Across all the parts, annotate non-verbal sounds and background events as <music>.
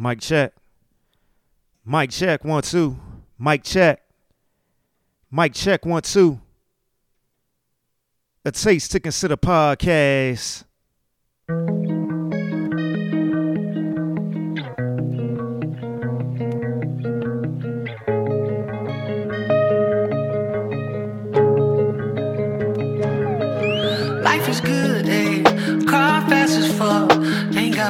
Mic check. Mic check, one, two. Mic check. Mic check, one, two. A taste to consider podcast.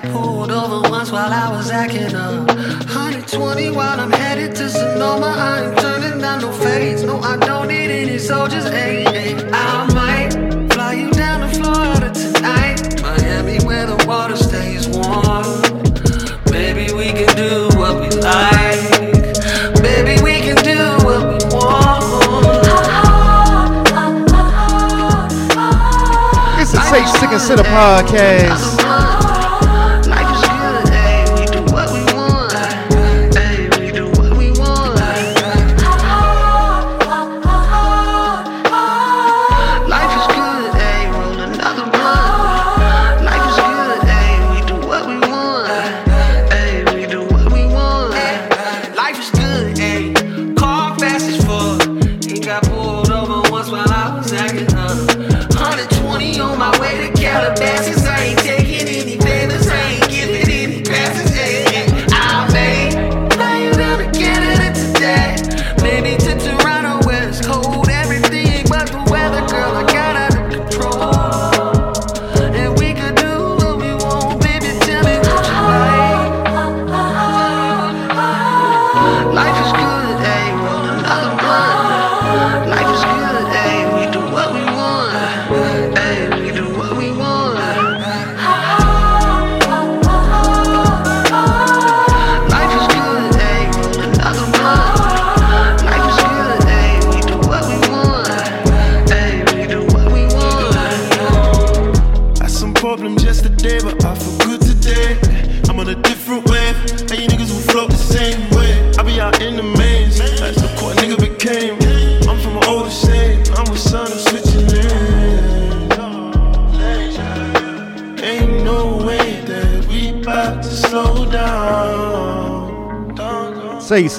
Got pulled over once while I was acting up. 120 while I'm headed to Sonoma. I ain't turning down no fades. No, I don't need any soldiers, ayy. ayy. I might fly you down to Florida tonight. Miami, where the water stays warm. Baby, we can do what we like. Baby, we can do what we want. It's a taste to consider podcast.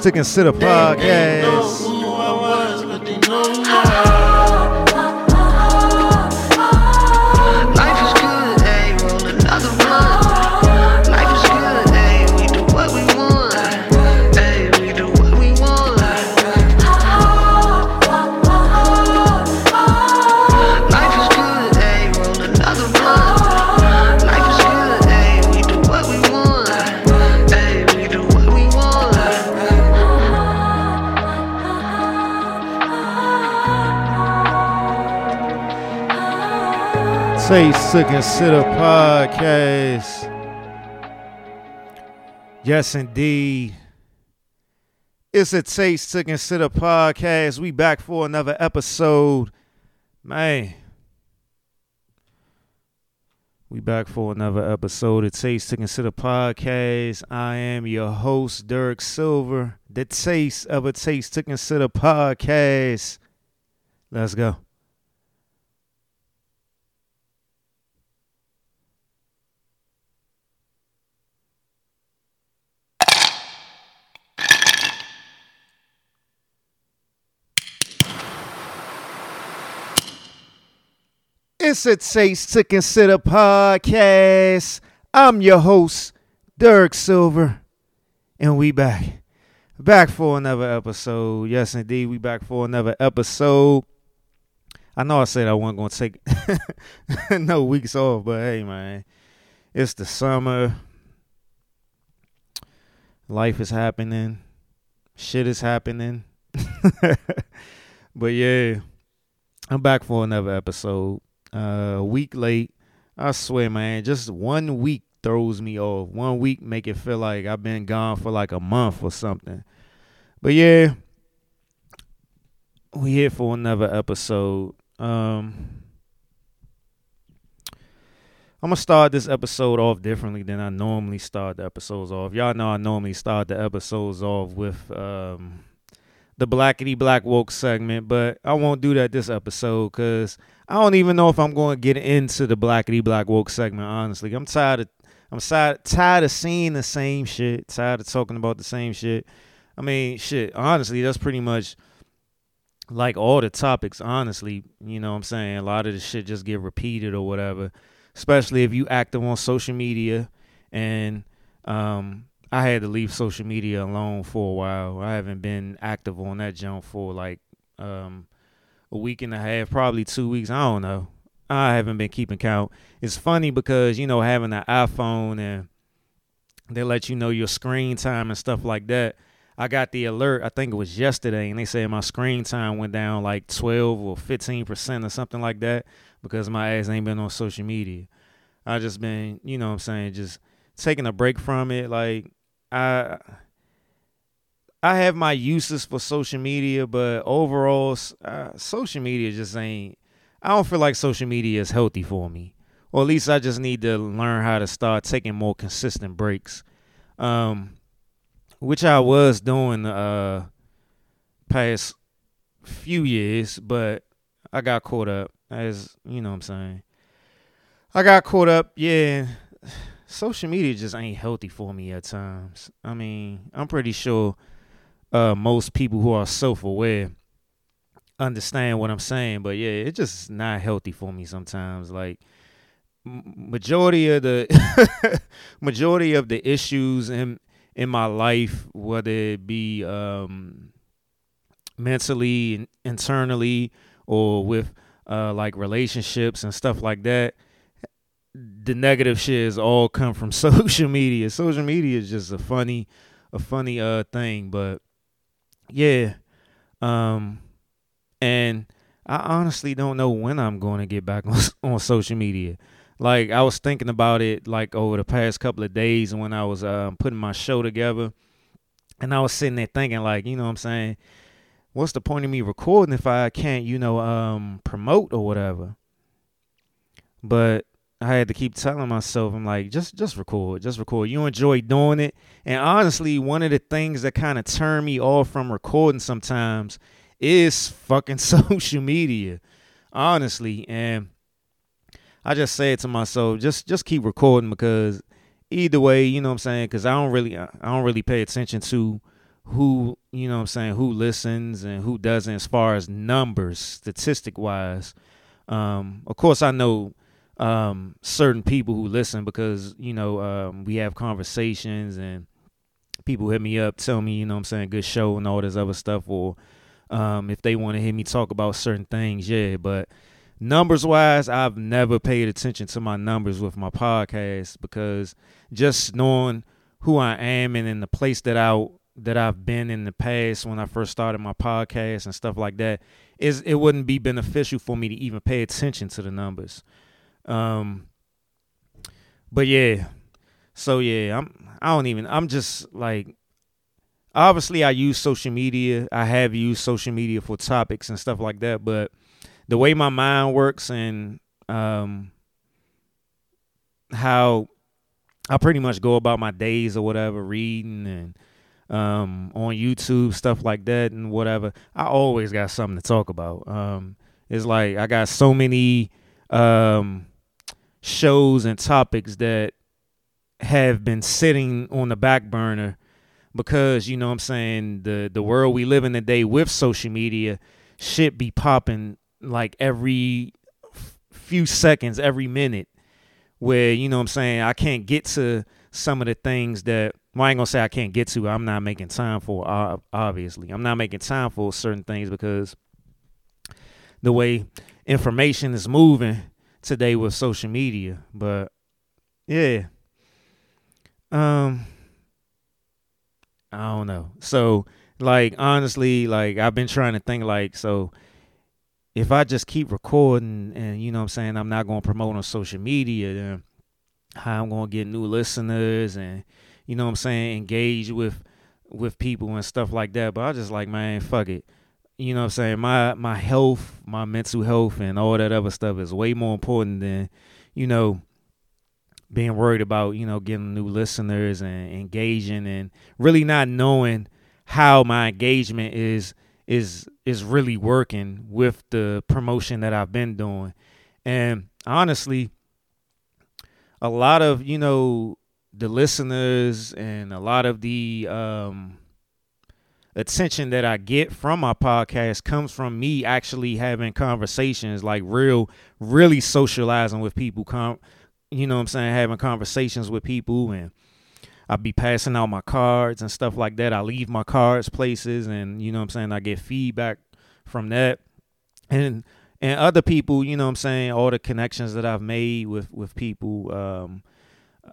To consider They podcast. Taste to consider podcast. Yes, indeed. It's a taste to consider podcast. We back for another episode. Man. We back for another episode of Taste to Consider podcast. I am your host, Derek Silver. The taste of a Taste to Consider podcast. Let's go. It's a Taste to Consider podcast. I'm your host, Derek Silver, and we back. Back for another episode. Yes, indeed, we back for another episode. I know I said I wasn't going to take <laughs> no weeks off, but hey, man, it's the summer. Life is happening. Shit is happening. <laughs> but yeah, I'm back for another episode. Uh, a week late. I swear, man, just one week throws me off. One week make it feel like I've been gone for like a month or something. But yeah, we here for another episode. Um, I'm gonna start this episode off differently than I normally start the episodes off. Y'all know I normally start the episodes off with um the blackety black woke segment, but I won't do that this episode because I don't even know if I'm going to get into the blackety black woke segment. Honestly, I'm tired of I'm tired, tired of seeing the same shit, tired of talking about the same shit. I mean, shit, honestly, that's pretty much like all the topics, honestly. You know what I'm saying? A lot of the shit just get repeated or whatever, especially if you active on social media. And um, I had to leave social media alone for a while. I haven't been active on that jump for like um, a week and a half, probably two weeks. I don't know. I haven't been keeping count. It's funny because you know having an iPhone and they let you know your screen time and stuff like that. I got the alert. I think it was yesterday, and they said my screen time went down like twelve or fifteen percent or something like that because my ass ain't been on social media. I just been, you know, what I'm saying, just taking a break from it. Like I, I have my uses for social media, but overall, uh, social media just ain't I don't feel like social media is healthy for me. Or at least I just need to learn how to start taking more consistent breaks. Um, which I was doing uh, past few years, but I got caught up as you know what I'm saying. I got caught up, yeah. Social media just ain't healthy for me at times. I mean, I'm pretty sure uh, most people who are self aware understand what I'm saying, but yeah, it's just not healthy for me sometimes. Like majority of the <laughs> majority of the issues in in my life, whether it be um, mentally, internally, or with uh, like relationships and stuff like that, the negative shit is all come from <laughs> social media. Social media is just a funny, a funny uh thing, but yeah, um, and I honestly don't know when I'm going to get back <laughs> on, on social media. Like I was thinking about it like over the past couple of days when I was uh, putting my show together, and I was sitting there thinking like, you know what I'm saying, what's the point of me recording if I can't, you know, um, promote or whatever? But I had to keep telling myself, I'm like, just just record, just record. You enjoy doing it. And honestly, one of the things that kind of turn me off from recording sometimes is fucking <laughs> social media, honestly. And I just say it to myself, just just keep recording because either way, you know what I'm saying? Because I don't really I don't really pay attention to who you know what I'm saying who listens and who doesn't as far as numbers statistic wise. Um, of course, I know um, certain people who listen because you know um, we have conversations and people hit me up, tell me you know I'm saying good show and all this other stuff or um, if they want to hear me talk about certain things, yeah. But numbers wise, I've never paid attention to my numbers with my podcast because just knowing who I am and in the place that I that I've been in the past when I first started my podcast and stuff like that is it wouldn't be beneficial for me to even pay attention to the numbers. Um but yeah. So yeah, I'm I don't even I'm just like obviously I use social media. I have used social media for topics and stuff like that, but the way my mind works and um, how I pretty much go about my days or whatever, reading and um, on YouTube, stuff like that, and whatever. I always got something to talk about. Um, it's like I got so many um, shows and topics that have been sitting on the back burner because you know I'm saying the the world we live in today with social media shit be popping like every few seconds every minute where you know I'm saying I can't get to some of the things that well, I ain't gonna say I can't get to I'm not making time for obviously. I'm not making time for certain things because the way information is moving today with social media but yeah. Um I don't know. So like honestly, like I've been trying to think like so if I just keep recording and you know I'm saying I'm not to promote on social media then how I'm to get new listeners and you know I'm saying engage with with people and stuff like that. But I just like man fuck it you know what I'm saying my my health my mental health and all that other stuff is way more important than you know being worried about you know getting new listeners and engaging and really not knowing how my engagement is is is really working with the promotion that I've been doing. And honestly, a lot of you know the listeners and a lot of the um attention that I get from my podcast comes from me actually having conversations, like real, really socializing with people. Com- you know what I'm saying? Having conversations with people and I'll be passing out my cards and stuff like that. I leave my cards places and you know what I'm saying? I get feedback from that. And and other people, you know what I'm saying, all the connections that I've made with with people um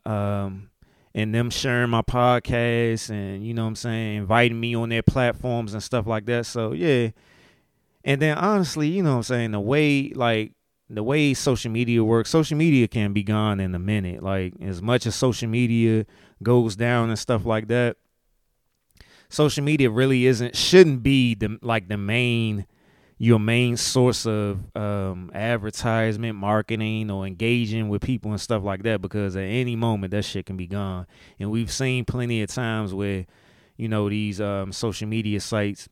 um and them sharing my podcast and you know what I'm saying, inviting me on their platforms and stuff like that. So yeah. And then honestly, you know what I'm saying, the way like the way social media works, social media can be gone in a minute. Like as much as social media goes down and stuff like that, social media really isn't shouldn't be the like the main your main source of um, advertisement, marketing, or engaging with people and stuff like that. Because at any moment, that shit can be gone. And we've seen plenty of times where, you know, these um, social media sites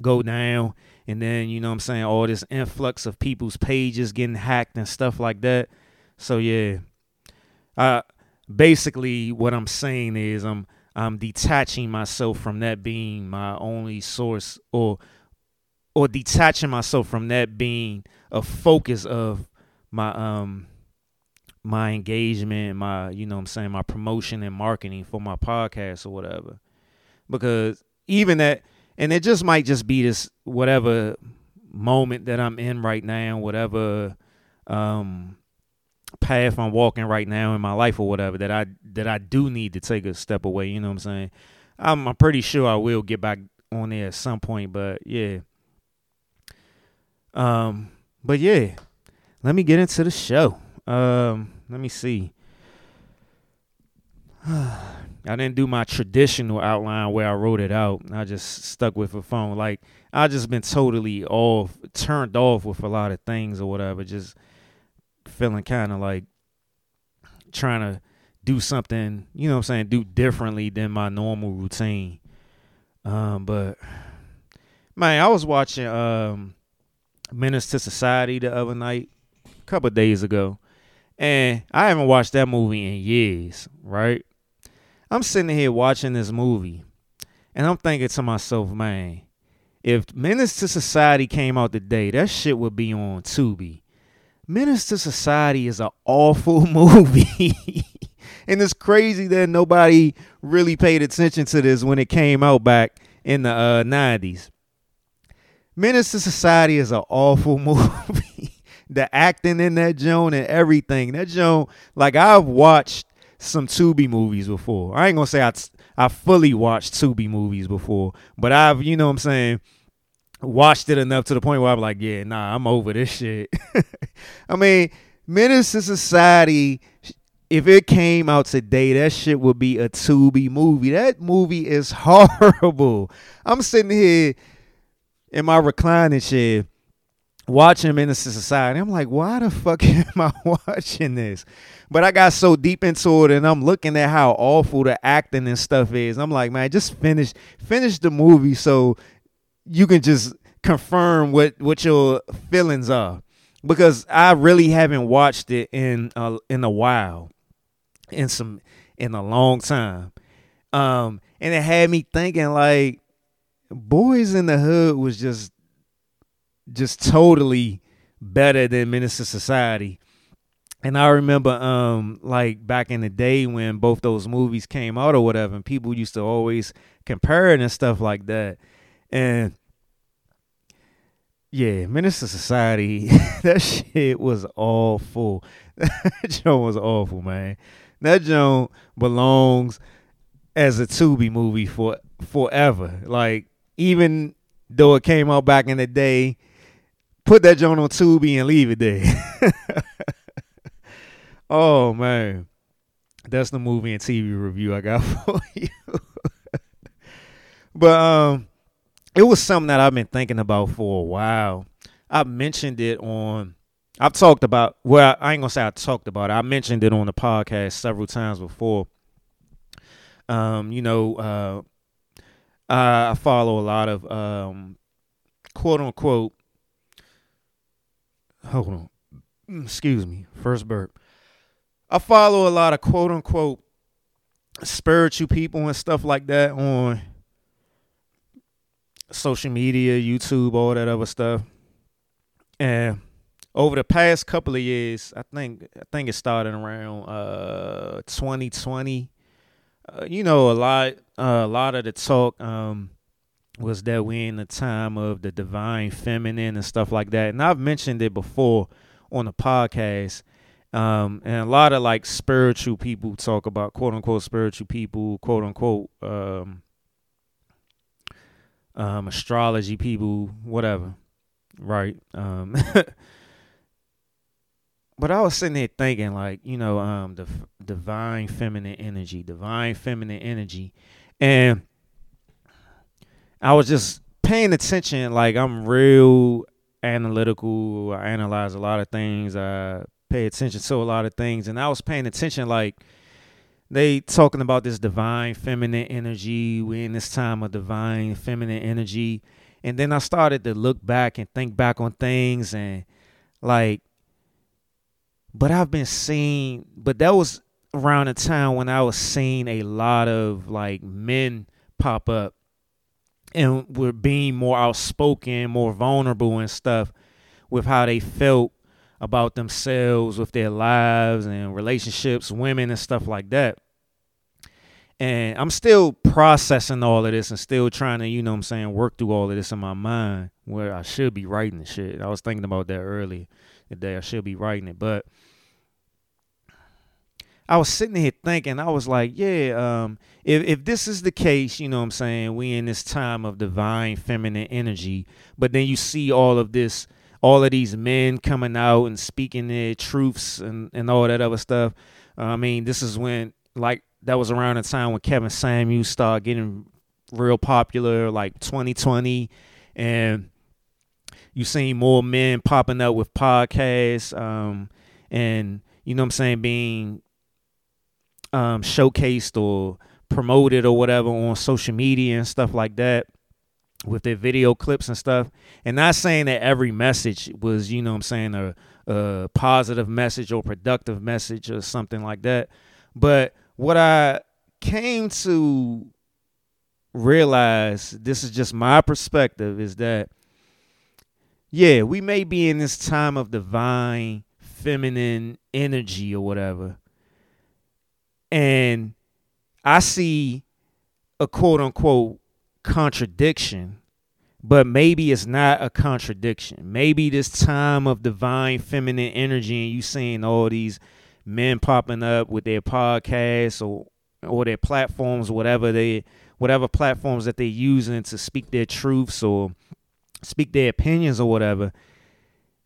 go down, and then you know what I'm saying all this influx of people's pages getting hacked and stuff like that. So yeah, uh, basically what I'm saying is I'm I'm detaching myself from that being my only source or or detaching myself from that being a focus of my um my engagement, my you know I'm saying, my promotion and marketing for my podcast or whatever. Because even that and it just might just be this whatever moment that I'm in right now, whatever um path I'm walking right now in my life or whatever that I that I do need to take a step away, you know what I'm saying? I'm, I'm pretty sure I will get back on there at some point, but yeah. Um, but yeah, let me get into the show. Um, let me see. <sighs> I didn't do my traditional outline where I wrote it out. I just stuck with a phone. Like I just been totally off, turned off with a lot of things or whatever. Just feeling kind of like trying to do something, you know what I'm saying, do differently than my normal routine. Um, but man, I was watching um Menace to Society the other night, a couple days ago. And I haven't watched that movie in years, right? I'm sitting here watching this movie, and I'm thinking to myself, man, if Menace to Society came out today, that shit would be on Tubi. Menace to Society is an awful <laughs> movie. and it's crazy that nobody really paid attention to this when it came out back in the uh, 90s. Menace to Society is an awful <laughs> movie. the acting in that Joan and everything. That Joan, like I've watched some Tubi movies before. I ain't gonna say I I fully watched Tubi movies before, but I've you know what I'm saying watched it enough to the point where I'm like, yeah, nah, I'm over this shit. <laughs> I mean, Menace to Society. If it came out today, that shit would be a Tubi movie. That movie is <laughs> horrible. I'm sitting here in my reclining chair watching Menace Society. I'm like, why the fuck <laughs> am I watching this? But I got so deep into it and I'm looking at how awful the acting and stuff is. I'm like, man, just finish finish the movie so you can just confirm what what your feelings are. Because I really haven't watched it in a, in a while. In some in a long time. Um and it had me thinking like Boyz n the Hood was just just totally better than Menace Society. And I remember um like back in the day when both those movies came out or whatever, and people used to always compare it and stuff like that. And yeah, Menace Society, <laughs> that shit was awful. <laughs> That joint was awful, man. That joint belongs as a Tubi movie for forever. Like even though it came out back in the day, put that joint on Tubi and leave it there. <laughs> oh man. That's the movie and TV review I got <laughs> for you. <laughs> but um it was something that I've been thinking about for a while. I mentioned it on I've talked about well, I ain't gonna say I talked about it. I mentioned it on the podcast several times before. Um, you know, uh I follow a lot of um, quote unquote. Hold on, Mm, excuse me. First burp. I follow a lot of quote unquote spiritual people and stuff like that on social media, YouTube, all that other stuff. And over the past couple of years, I think I think it started around uh 2020. Uh, you know, a lot uh, a lot of the talk um was that we in the time of the divine feminine and stuff like that. And I've mentioned it before on the podcast. Um, and a lot of like spiritual people talk about quote unquote spiritual people, quote unquote um, um, astrology people, whatever, right? Um, <laughs> but I was sitting there thinking, like, you know, um, the divine feminine energy, divine feminine energy, and I was just paying attention. Like, I'm real analytical. I analyze a lot of things. I pay attention to a lot of things, and I was paying attention, like they talking about this divine feminine energy. We in this time of divine feminine energy, and then I started to look back and think back on things, and like, but I've been seeing, but that was around the time when I was seeing a lot of like men pop up and were being more outspoken, more vulnerable and stuff with how they felt about themselves, with their lives and relationships, women and stuff like that. And I'm still processing all of this and still trying to, you know what I'm saying, work through all of this in my mind where I should be writing the shit. I was thinking about that earlier today. I should be writing it. But I was sitting here thinking, I was like, yeah, um, if if this is the case, you know what I'm saying, we in this time of divine feminine energy, but then you see all of this, all of these men coming out and speaking their truths and, and all that other stuff. Uh, I mean, this is when like that was around the time when Kevin Samuels started getting real popular, like 2020, and you seen more men popping up with podcasts, um, and you know what I'm saying, being um, showcased or promoted or whatever on social media and stuff like that with their video clips and stuff. And not saying that every message was, you know I'm saying, a, a positive message or productive message or something like that. But what I came to realize, this is just my perspective, is that, yeah, we may be in this time of divine feminine energy or whatever. And I see a quote unquote contradiction, but maybe it's not a contradiction. Maybe this time of divine feminine energy and you seeing all these men popping up with their podcasts or or their platforms, whatever they whatever platforms that they're using to speak their truths or speak their opinions or whatever.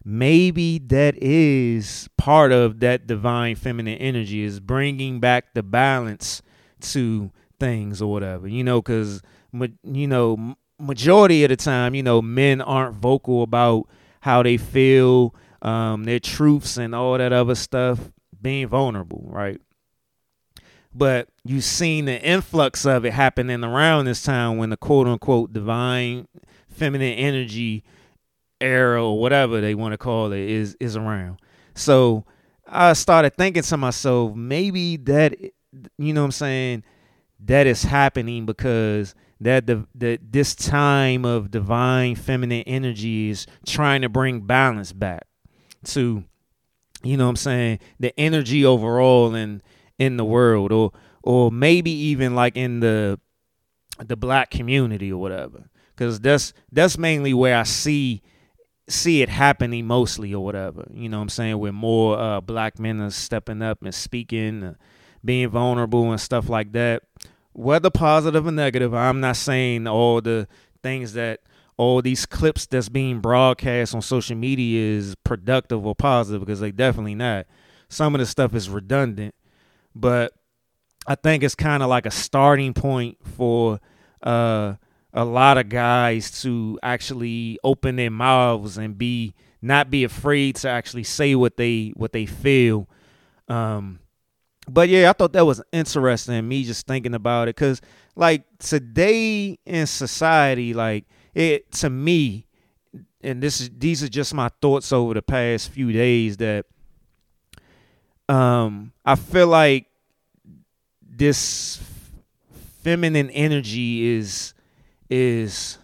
Maybe that is part of that divine feminine energy is bringing back the balance to things or whatever. You know, because you know majority of the time, you know, men aren't vocal about how they feel, um, their truths and all that other stuff, being vulnerable, right? But you've seen the influx of it happening around this time when the quote unquote divine feminine energy era or whatever they want to call it is is around. So I started thinking to myself, maybe that you know what I'm saying, that is happening because that the, the this time of divine feminine energy is trying to bring balance back to you know what I'm saying, the energy overall in in the world or or maybe even like in the the black community or whatever cuz that's that's mainly where I see see it happening mostly or whatever. You know what I'm saying? Where more uh, black men are stepping up and speaking, uh, being vulnerable and stuff like that. Whether positive or negative, I'm not saying all the things that all these clips that's being broadcast on social media is productive or positive because they definitely not. Some of the stuff is redundant, but I think it's kind of like a starting point for uh a lot of guys to actually open their mouths and be not be afraid to actually say what they what they feel. Um, but yeah, I thought that was interesting. Me just thinking about it because like today in society, like it to me, and this is these are just my thoughts over the past few days that um I feel like this feminine energy is is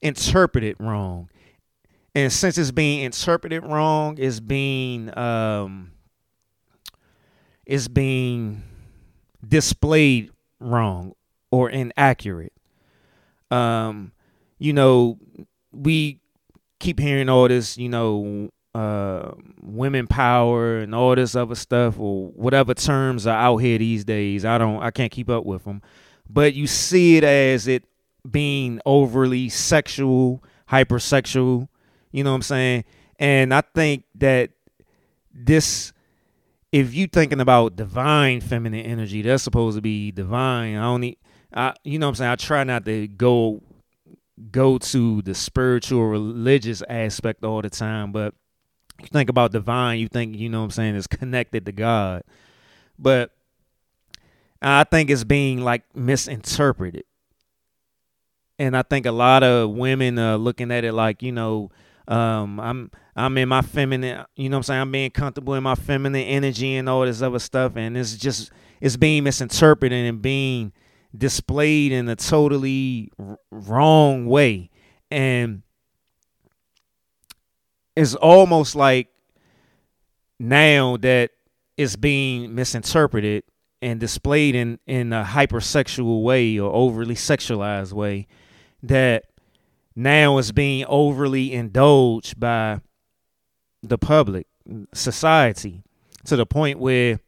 interpreted wrong. And since it's being interpreted wrong, it's being um it's being displayed wrong or inaccurate. Um, you know, we keep hearing all this, you know, uh, women power and all this other stuff or whatever terms are out here these days. I don't, I can't keep up with them, but you see it as it being overly sexual, hypersexual. You know what I'm saying? And I think that this, if you thinking about divine feminine energy, that's supposed to be divine. I only, I, you know what I'm saying? I try not to go go to the spiritual religious aspect all the time, but you think about divine, you think, you know what I'm saying, it's connected to God. But I think it's being like misinterpreted. And I think a lot of women are looking at it like, you know, um, I'm I'm in my feminine, you know what I'm saying? I'm being comfortable in my feminine energy and all this other stuff. And it's just it's being misinterpreted and being displayed in a totally wrong way. And it's almost like now that it's being misinterpreted and displayed in, in a hypersexual way or overly sexualized way that now is being overly indulged by the public, society, to the point where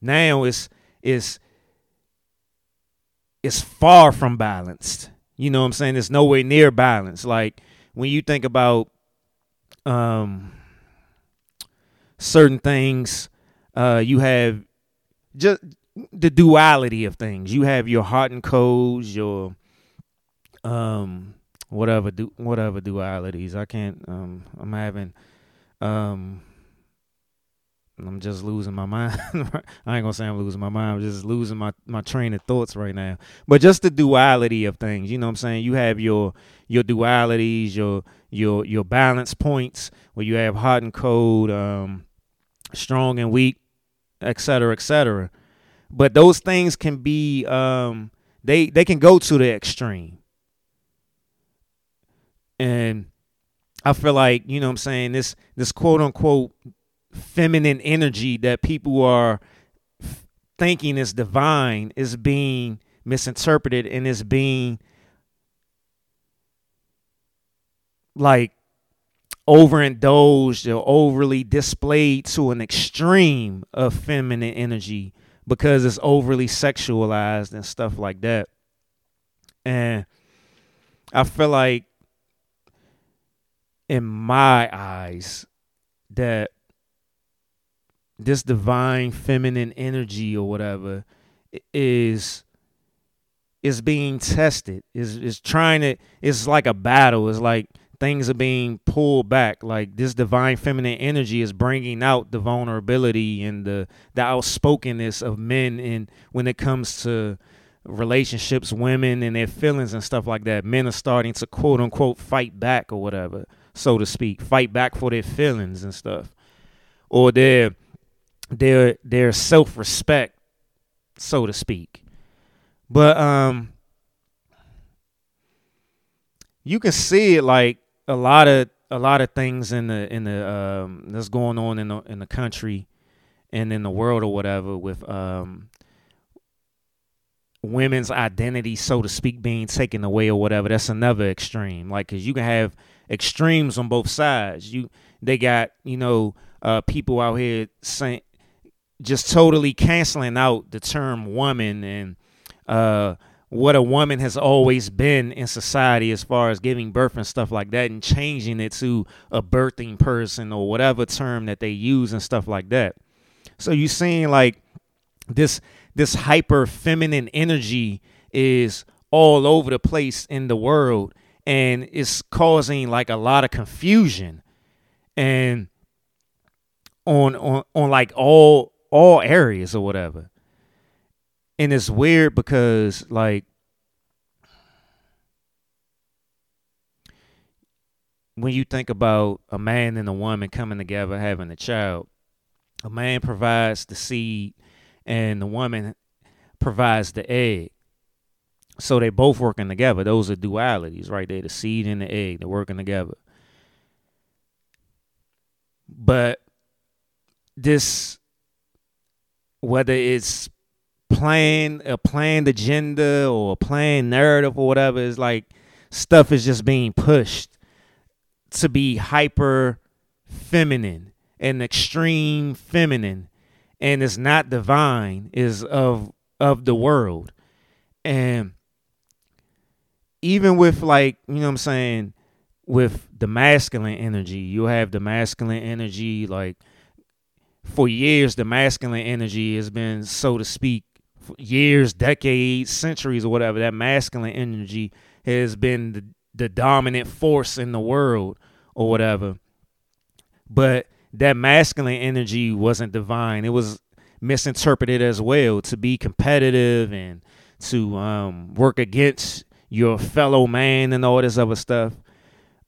now it's it's it's far from balanced. You know what I'm saying? It's nowhere near balanced. Like when you think about um certain things, uh you have just the duality of things. You have your hot and colds, your um whatever do whatever dualities. I can't um I'm having um I'm just losing my mind. <laughs> I ain't gonna say I'm losing my mind. I'm just losing my, my train of thoughts right now. But just the duality of things, you know what I'm saying? You have your your dualities, your your your balance points where you have hot and cold, um, strong and weak, et cetera, et cetera. But those things can be um they they can go to the extreme. And I feel like, you know I'm saying, this this quote unquote feminine energy that people are thinking is divine is being misinterpreted and is being like overindulged or overly displayed to an extreme of feminine energy because it's overly sexualized and stuff like that. And I feel like in my eyes that this divine feminine energy or whatever is is being tested is is trying to it's like a battle it's like things are being pulled back. Like this divine feminine energy is bringing out the vulnerability and the the outspokenness of men and when it comes to relationships women and their feelings and stuff like that. Men are starting to quote unquote fight back or whatever so to speak fight back for their feelings and stuff. Or their their their self respect, so to speak. But um you can see it like a lot of a lot of things in the in the um that's going on in the in the country and in the world or whatever with um women's identity so to speak being taken away or whatever. That's another extreme. Like cuz you can have extremes on both sides. You they got you know uh people out here saying just totally canceling out the term woman and uh, what a woman has always been in society as far as giving birth and stuff like that and changing it to a birthing person or whatever term that they use and stuff like that. So you're seeing like this this hyper feminine energy is all over the place in the world and it's causing like a lot of confusion and on on on like all all areas or whatever. And it's weird because like when you think about a man and a woman coming together having a child, a man provides the seed and the woman provides the egg. So they're both working together. Those are dualities right there. The seed and the egg. They're working together. But this whether it's a uh, planned agenda or a planned narrative or whatever is like stuff is just being pushed to be hyper feminine and extreme feminine. And it's not divine is of of the world. And even with like you know what i'm saying with the masculine energy you have the masculine energy like for years the masculine energy has been so to speak years decades centuries or whatever that masculine energy has been the, the dominant force in the world or whatever. But that masculine energy wasn't divine. It was misinterpreted as well to be competitive and to um, work against your fellow man and all this other stuff.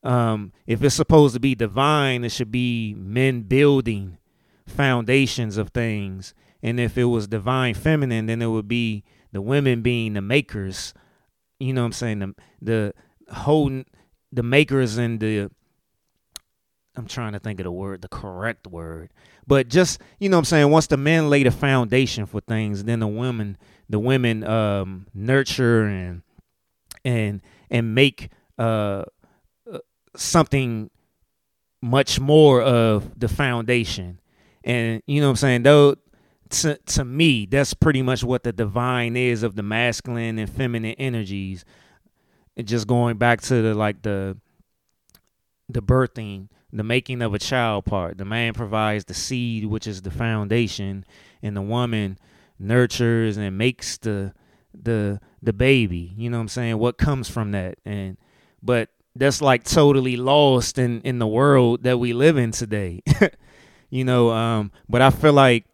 Um, if it's supposed to be divine it should be men building foundations of things. And if it was divine feminine, then it would be the women being the makers. You know what I'm saying? The the whole the makers and the I'm trying to think of the word, the correct word. But just, you know what I'm saying, once the men lay the foundation for things, then the women the women um nurture and and and make uh, uh something much more of the foundation and you know what I'm saying? Though to to me, that's pretty much what the divine is of the masculine and feminine energies. And just going back to the like the the birthing, the making of a child part. The man provides the seed, which is the foundation, and the woman nurtures and makes the the the baby. You know what I'm saying? What comes from that? And but that's like totally lost in in the world that we live in today. <laughs> you know. Um, but I feel like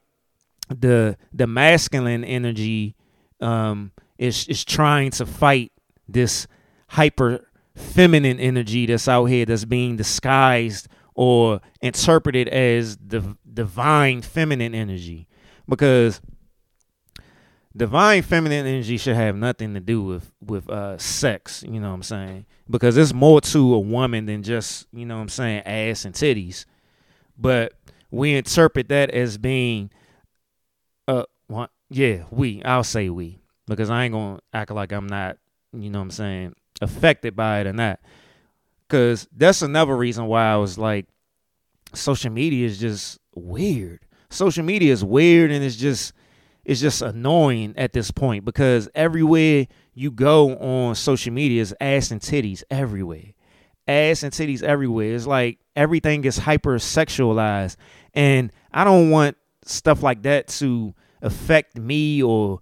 the the masculine energy um, is is trying to fight this hyper feminine energy that's out here that's being disguised or interpreted as the divine feminine energy. Because divine feminine energy should have nothing to do with with uh sex you know what i'm saying? Because it's more to a woman than just you know what i'm saying ass and titties. But we interpret that as being uh yeah, we. I'll say we. Because I ain't gonna act like I'm not, you know what I'm saying, affected by it or not. Cause that's another reason why I was like, social media is just weird. Social media is weird and it's just it's just annoying at this point because everywhere you go on social media is ass and titties everywhere. Ass and titties everywhere. It's like everything is hyper sexualized and I don't want stuff like that to affect me or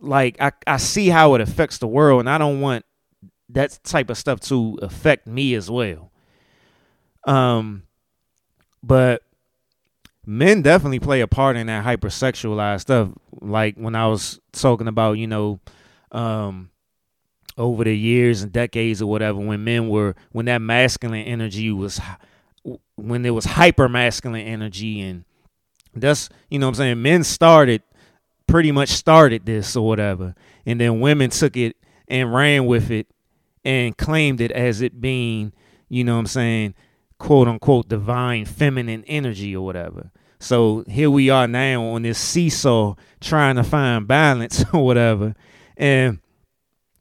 like I, I see how it affects the world and I don't want that type of stuff to affect me as well. Um but men definitely play a part in that hypersexualized stuff. Like when I was talking about, you know, um over the years and decades or whatever when men were when that masculine energy was when there was hyper masculine energy and that's you know I'm saying men started pretty much started this or whatever. And then women took it and ran with it and claimed it as it being you know what I'm saying quote unquote divine feminine energy or whatever. So here we are now on this seesaw trying to find balance <laughs> or whatever. And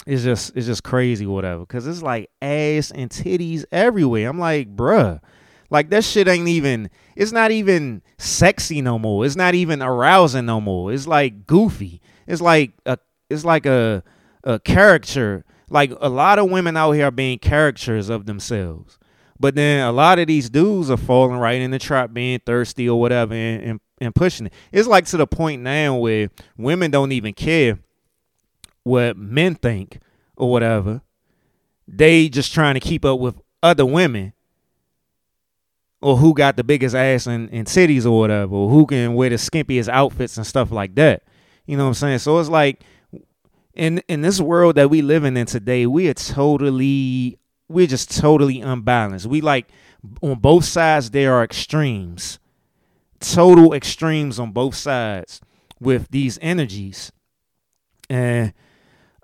it's just it's just crazy whatever. Because it's like ass and titties everywhere. I'm like bruh like that shit ain't even it's not even sexy no more. It's not even arousing no more. It's like goofy. It's like a it's like a a caricature. Like a lot of women out here are being caricatures of themselves. But then a lot of these dudes are falling right in the trap being thirsty or whatever and, and, and pushing it. It's like to the point now where women don't even care what men think or whatever. They just trying to keep up with other women or who got the biggest ass in, in cities or whatever, or who can wear the skimpiest outfits and stuff like that. You know what I'm saying? So it's like in in this world that we living in today, we are totally we're just totally unbalanced. We like on both sides there are extremes. total extremes on both sides with these energies. And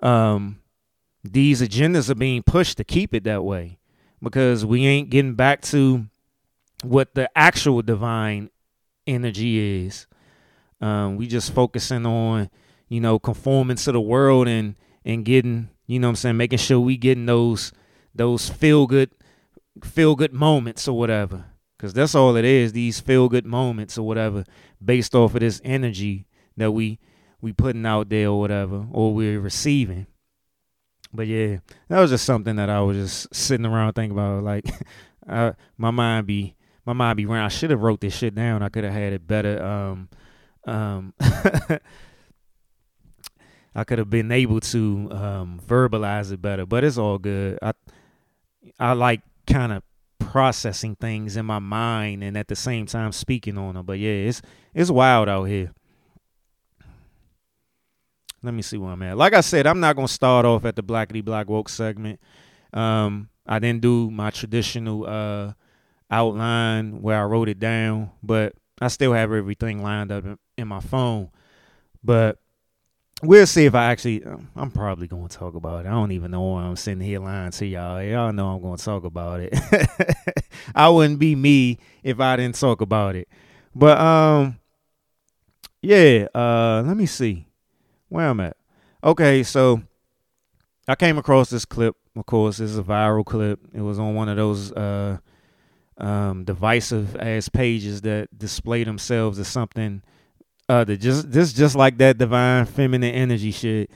um these agendas are being pushed to keep it that way because we ain't getting back to what the actual divine energy is. Um, we just focusing on, you know, conforming to the world and and getting, you know what I'm saying, making sure we getting those those feel good feel good moments or whatever. Cause that's all it is, these feel good moments or whatever, based off of this energy that we we putting out there or whatever, or we're receiving. But yeah, that was just something that I was just sitting around thinking about. Like, <laughs> my mind be my mind be running. I should have wrote this shit down. I could have had it better. Um, um, <laughs> I could have been able to um, verbalize it better, but it's all good. I I like kind of processing things in my mind and at the same time speaking on them. But yeah, it's it's wild out here. Let me see where I'm at. Like I said, I'm not gonna start off at the Blackity Black Woke segment. Um, I didn't do my traditional uh, outline where I wrote it down, but I still have everything lined up in, my phone. But we'll see if I actually. I'm probably going to talk about it. I don't even know why I'm sitting here lying to y'all. Y'all know I'm going to talk about it. <laughs> I wouldn't be me if I didn't talk about it. But um, yeah. Uh, let me see where I'm at. Okay, so I came across this clip. Of course, it's a viral clip. It was on one of those uh, um, divisive ass pages that display themselves as something other. Just this, just like that divine feminine energy shit.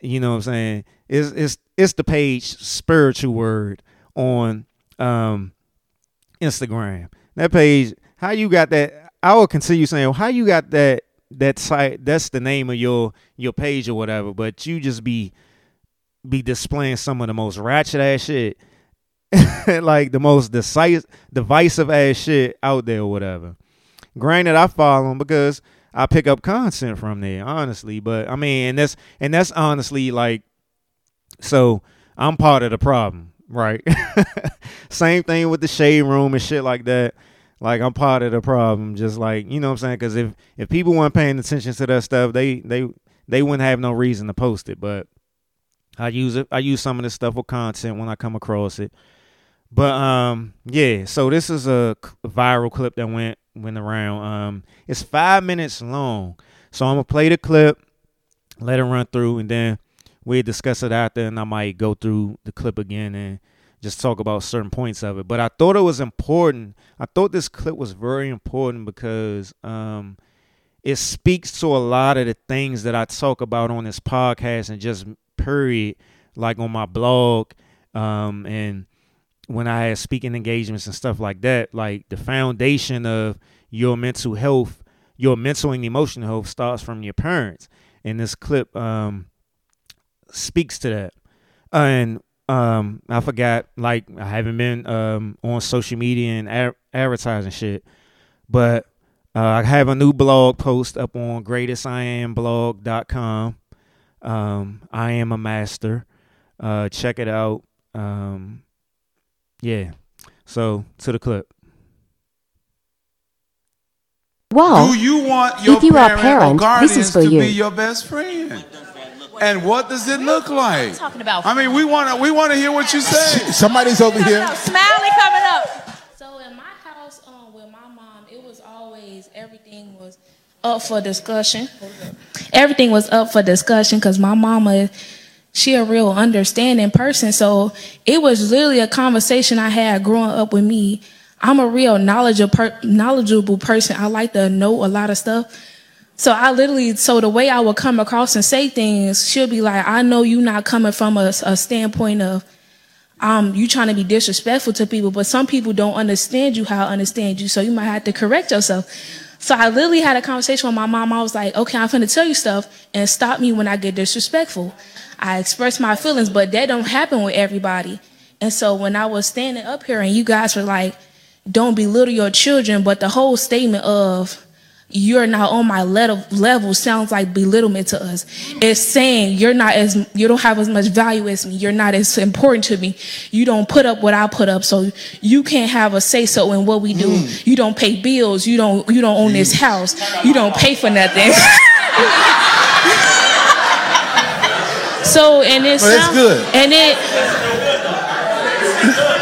You know what I'm saying? It's it's it's the page spiritual word on um, Instagram. That page, how you got that? I will continue saying, how you got that that site that's the name of your your page or whatever but you just be be displaying some of the most ratchet ass shit <laughs> like the most decisive divisive ass shit out there or whatever granted i follow them because i pick up content from there honestly but i mean and that's and that's honestly like so i'm part of the problem right <laughs> same thing with the shade room and shit like that like I'm part of the problem. Just like you know what I'm saying? Because if if people weren't paying attention to that stuff, they they they wouldn't have no reason to post it. But I use it. I use some of this stuff for content when I come across it. But um, yeah. So this is a viral clip that went went around. Um, it's five minutes long. So I'm gonna play the clip, let it run through, and then we discuss it after, and I might go through the clip again and just talk about certain points of it. But I thought it was important. I thought this clip was very important because um, it speaks to a lot of the things that I talk about on this podcast and just period, like on my blog um, and when I had speaking engagements and stuff like that. Like the foundation of your mental health, your mental and emotional health starts from your parents. And this clip um, speaks to that. And um I forgot like I haven't been um on social media and a- advertising shit, but uh, I have a new blog post up on greatestiamblog.com. Um, I am a master. Uh, check it out. Um, yeah. So to the clip. Well, Do you want your if you are a parent, or this is for to you. be your best friend? And what does it look like? talking about I mean, we want to we want to hear what you say. Somebody's over here. Smiley coming up. So in my house, um, with my mom, it was always everything was up for discussion. Everything was up for discussion because my mama, she a real understanding person. So it was literally a conversation I had growing up with me. I'm a real knowledgeable knowledgeable person. I like to know a lot of stuff. So I literally, so the way I would come across and say things, she'll be like, I know you not coming from a, a standpoint of, um, you trying to be disrespectful to people, but some people don't understand you how I understand you, so you might have to correct yourself. So I literally had a conversation with my mom. I was like, okay, I'm finna tell you stuff and stop me when I get disrespectful. I express my feelings, but that don't happen with everybody. And so when I was standing up here and you guys were like, don't belittle your children, but the whole statement of, you're not on my level level sounds like belittlement to us. It's saying you're not as you don't have as much value as me. You're not as important to me. You don't put up what I put up, so you can't have a say so in what we do. Mm. You don't pay bills. You don't you don't own this house. You don't pay for nothing. <laughs> so and it's, that's sound- good. and it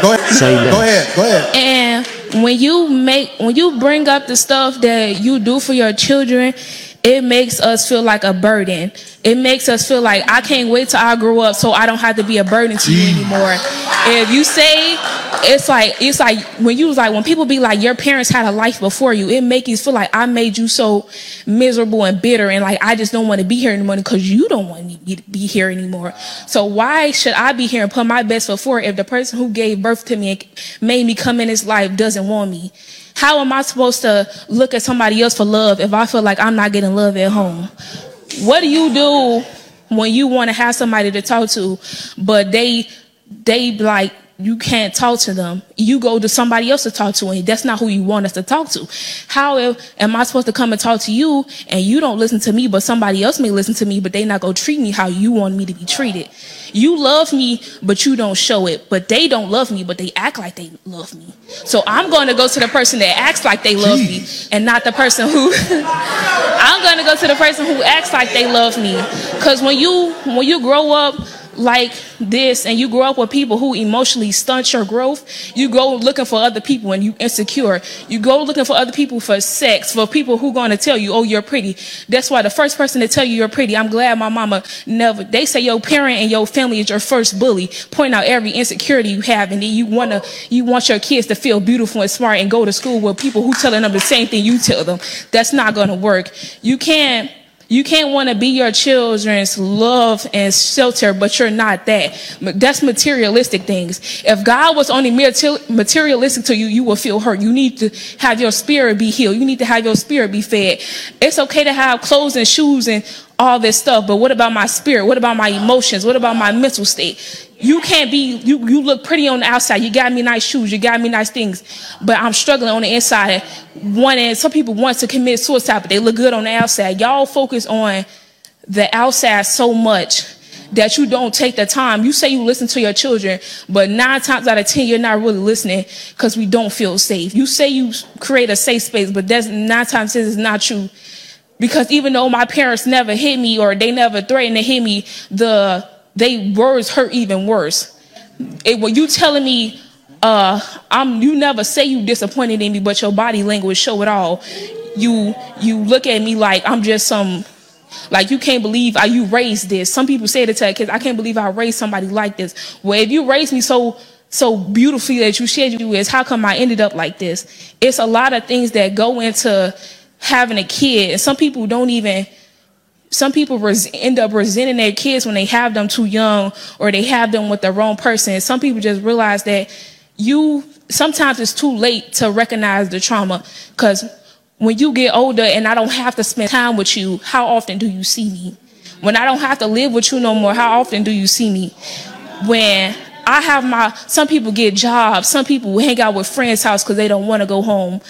Go ahead. Go ahead. Go ahead. When you make when you bring up the stuff that you do for your children, it makes us feel like a burden. It makes us feel like I can't wait till I grow up so I don't have to be a burden to you anymore. If you say it's like it's like when you was like when people be like your parents had a life before you, it make you feel like I made you so miserable and bitter and like I just don't want to be here anymore because you don't want me to be here anymore. So why should I be here and put my best foot forward if the person who gave birth to me and made me come in this life doesn't want me? How am I supposed to look at somebody else for love if I feel like I'm not getting love at home? What do you do when you want to have somebody to talk to, but they they like you can't talk to them. You go to somebody else to talk to, and that's not who you want us to talk to. How am I supposed to come and talk to you, and you don't listen to me, but somebody else may listen to me, but they not gonna treat me how you want me to be treated? You love me, but you don't show it. But they don't love me, but they act like they love me. So I'm gonna go to the person that acts like they love me, and not the person who. <laughs> I'm gonna go to the person who acts like they love me. Cause when you when you grow up like this and you grow up with people who emotionally stunt your growth, you go looking for other people and you insecure. You go looking for other people for sex, for people who gonna tell you, oh, you're pretty. That's why the first person to tell you you're pretty, I'm glad my mama never, they say your parent and your family is your first bully, point out every insecurity you have and then you wanna, you want your kids to feel beautiful and smart and go to school with people who telling them the same thing you tell them. That's not gonna work. You can't, you can't want to be your children's love and shelter, but you're not that. That's materialistic things. If God was only materialistic to you, you will feel hurt. You need to have your spirit be healed. You need to have your spirit be fed. It's okay to have clothes and shoes and all this stuff, but what about my spirit? What about my emotions? What about my mental state? You can't be, you, you look pretty on the outside. You got me nice shoes. You got me nice things, but I'm struggling on the inside. One Wanting, some people want to commit suicide, but they look good on the outside. Y'all focus on the outside so much that you don't take the time. You say you listen to your children, but nine times out of ten, you're not really listening because we don't feel safe. You say you create a safe space, but that's nine times ten is not true. Because even though my parents never hit me or they never threatened to hit me, the they words hurt even worse. It, when you telling me, uh, I'm you never say you disappointed in me, but your body language show it all. You you look at me like I'm just some like you can't believe I you raised this. Some people say to their kids, I can't believe I raised somebody like this. Well, if you raised me so so beautifully that you shared you is, how come I ended up like this? It's a lot of things that go into having a kid. And some people don't even some people res- end up resenting their kids when they have them too young or they have them with the wrong person. Some people just realize that you sometimes it's too late to recognize the trauma because when you get older and I don't have to spend time with you, how often do you see me? When I don't have to live with you no more, how often do you see me? When I have my, some people get jobs, some people hang out with friends' house because they don't want to go home,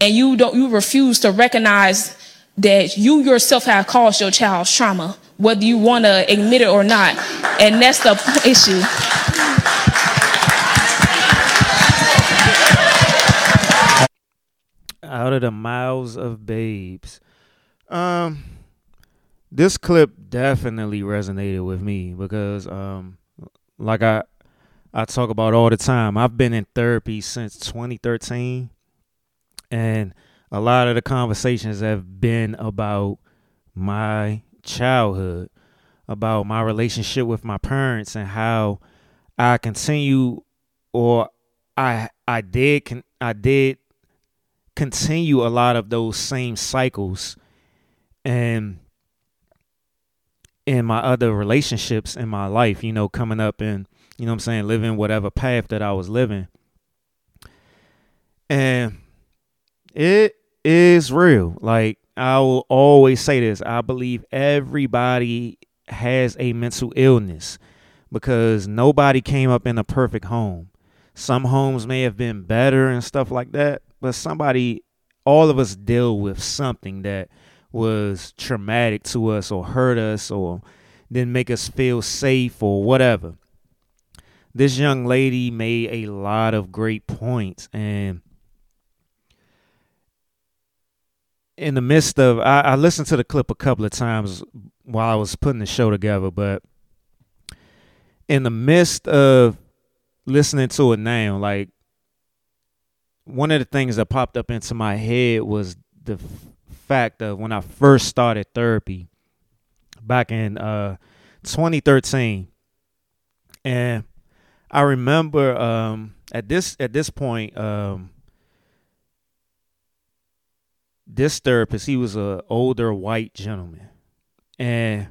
and you don't, you refuse to recognize that you yourself have caused your child's trauma, whether you want to admit it or not, and that's the <laughs> issue. out of the mouths of babes. Um, this clip definitely resonated with me because, um, like I, I talk about all the time. I've been in therapy since 2013, and a lot of the conversations have been about my childhood, about my relationship with my parents, and how I continue, or I, I did, I did continue a lot of those same cycles and in my other relationships in my life, you know, coming up and, you know I'm saying, living whatever path that I was living. And it is real. Like I will always say this. I believe everybody has a mental illness because nobody came up in a perfect home. Some homes may have been better and stuff like that, but somebody all of us deal with something that was traumatic to us or hurt us or didn't make us feel safe or whatever. This young lady made a lot of great points and in the midst of I, I listened to the clip a couple of times while I was putting the show together, but in the midst of listening to it now, like one of the things that popped up into my head was the f- fact of when I first started therapy back in uh 2013 and I remember um at this at this point um this therapist he was a older white gentleman. And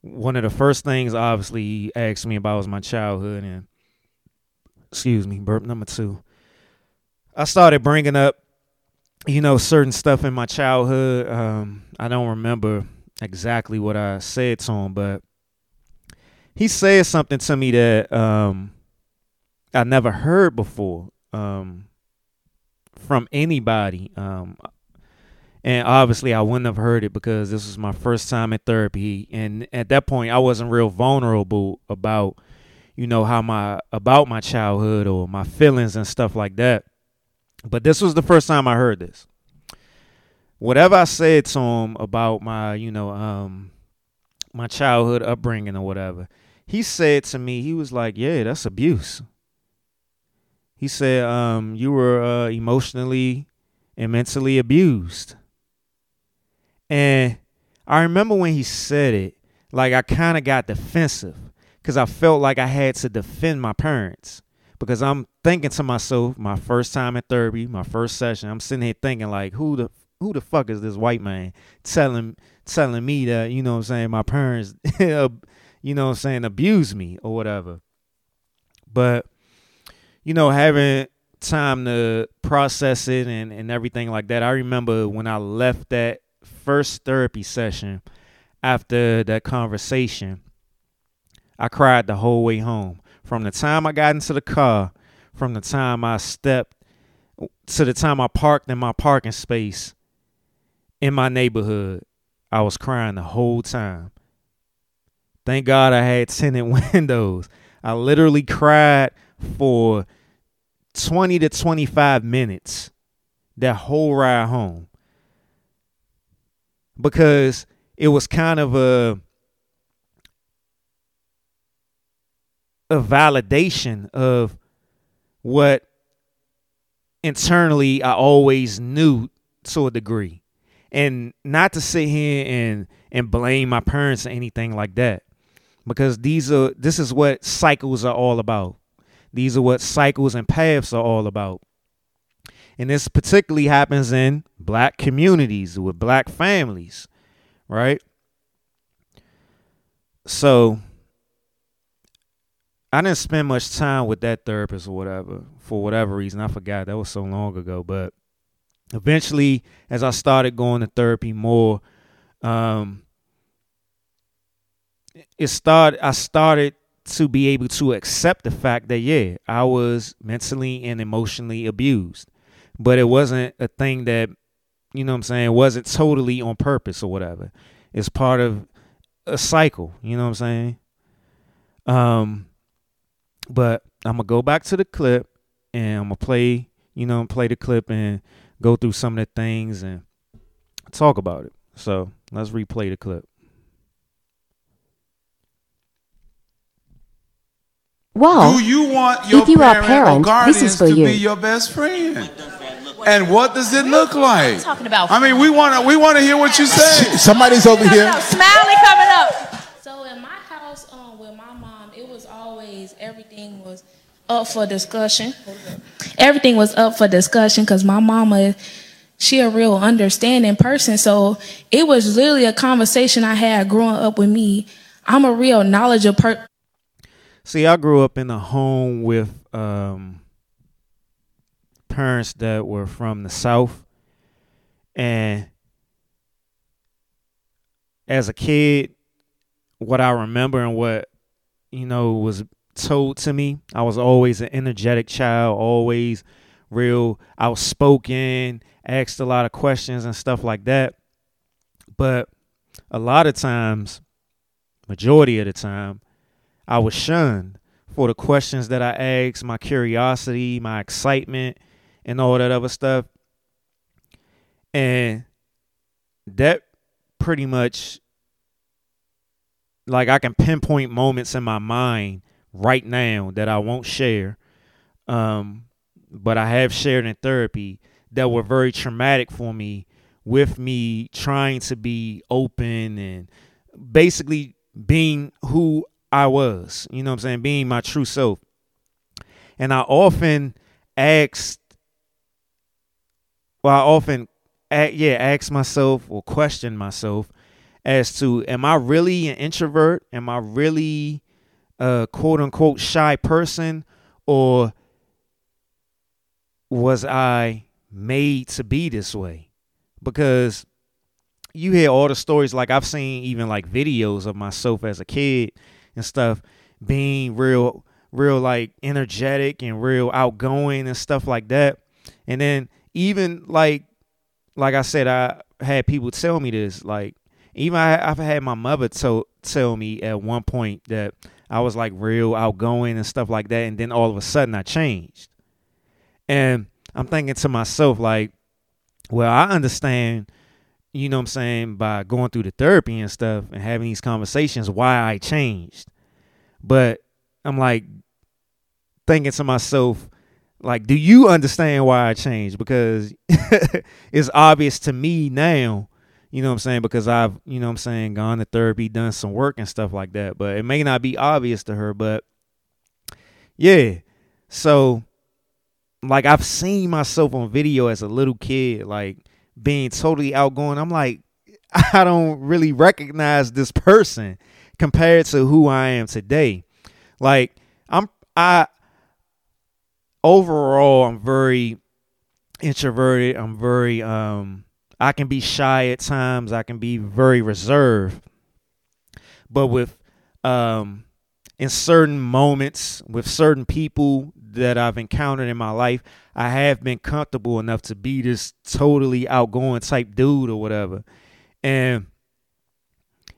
one of the first things obviously he asked me about was my childhood and excuse me burp number two. I started bringing up you know certain stuff in my childhood. Um i don't remember exactly what i said to him but he said something to me that um i never heard before. Um from anybody um and obviously I wouldn't have heard it because this was my first time in therapy. And at that point I wasn't real vulnerable about you know how my about my childhood or my feelings and stuff like that. But this was the first time I heard this. Whatever I said to him about my you know um my childhood upbringing or whatever he said to me he was like yeah that's abuse he said um you were uh, emotionally and mentally abused and I remember when he said it, like I kind of got defensive because I felt like I had to defend my parents. Because I'm thinking to myself, my first time at therapy, my first session, I'm sitting here thinking like, who the who the fuck is this white man telling telling me that you know what I'm saying my parents, <laughs> you know what I'm saying abuse me or whatever. But you know having time to process it and and everything like that. I remember when I left that first therapy session after that conversation, I cried the whole way home. From the time I got into the car, from the time I stepped to the time I parked in my parking space in my neighborhood, I was crying the whole time. Thank God I had <laughs> tinted <laughs> windows. I literally cried for 20 to 25 minutes that whole ride home because it was kind of a a validation of what internally I always knew to a degree. And not to sit here and and blame my parents or anything like that. Because these are this is what cycles are all about. These are what cycles and paths are all about. And this particularly happens in black communities with black families, right? So I didn't spend much time with that therapist or whatever for whatever reason. I forgot that was so long ago. But eventually, as I started going to therapy more, um, it started. I started to be able to accept the fact that yeah, I was mentally and emotionally abused, but it wasn't a thing that you know what I'm saying wasn't totally on purpose or whatever. It's part of a cycle. You know what I'm saying? Um but I'm gonna go back to the clip and I'm gonna play, you know, play the clip and go through some of the things and talk about it. So let's replay the clip. Well, Do you want your if you are a parent, or parent, this is for to you. be your best friend? And what does it look like? talking about I mean, we want to we want to hear what you say. Somebody's over here. Smiley coming up. So in my house, um, with my mom, it was always everything was up for discussion. Everything was up for discussion because my mama, she a real understanding person. So it was literally a conversation I had growing up with me. I'm a real knowledgeable per- See, I grew up in a home with um, parents that were from the South. And as a kid, what I remember and what, you know, was told to me, I was always an energetic child, always real outspoken, asked a lot of questions and stuff like that. But a lot of times, majority of the time, I was shunned for the questions that I asked, my curiosity, my excitement, and all that other stuff. And that pretty much like I can pinpoint moments in my mind right now that I won't share. Um, but I have shared in therapy that were very traumatic for me with me trying to be open and basically being who I was, you know what I'm saying, being my true self. And I often asked, well, I often, yeah, ask myself or question myself as to, am I really an introvert? Am I really a quote unquote shy person? Or was I made to be this way? Because you hear all the stories, like I've seen even like videos of myself as a kid and stuff being real real like energetic and real outgoing and stuff like that. And then even like like I said, I had people tell me this. Like even I, I've had my mother tell tell me at one point that I was like real outgoing and stuff like that, and then all of a sudden I changed. And I'm thinking to myself like, well, I understand, you know what I'm saying, by going through the therapy and stuff and having these conversations why I changed. But I'm like thinking to myself, like, do you understand why I changed? Because <laughs> it's obvious to me now, you know what I'm saying? Because I've, you know what I'm saying, gone to therapy, done some work and stuff like that. But it may not be obvious to her, but yeah. So like I've seen myself on video as a little kid, like being totally outgoing. I'm like, <laughs> I don't really recognize this person compared to who I am today. Like I'm I overall I'm very introverted. I'm very um I can be shy at times. I can be very reserved. But with um in certain moments with certain people that I've encountered in my life, I have been comfortable enough to be this totally outgoing type dude or whatever. And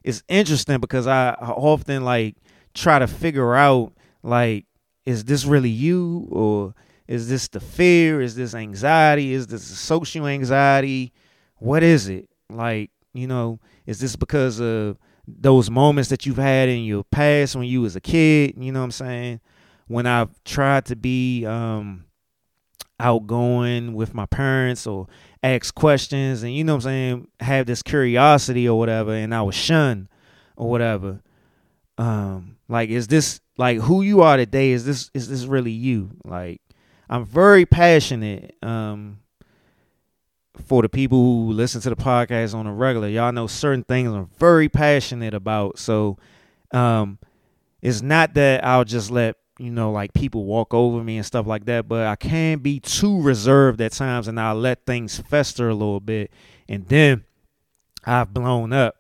it's interesting because I often like try to figure out like is this really you or is this the fear? Is this anxiety? Is this social anxiety? What is it? Like you know is this because of those moments that you've had in your past when you was a kid? You know what i'm saying when i've tried to be um outgoing with my parents or ask questions and you know what I'm saying, have this curiosity or whatever and I was shunned or whatever. Um like is this like who you are today is this is this really you? Like I'm very passionate um for the people who listen to the podcast on a regular. Y'all know certain things I'm very passionate about. So um it's not that I'll just let you know, like people walk over me and stuff like that. But I can be too reserved at times and I'll let things fester a little bit. And then I've blown up.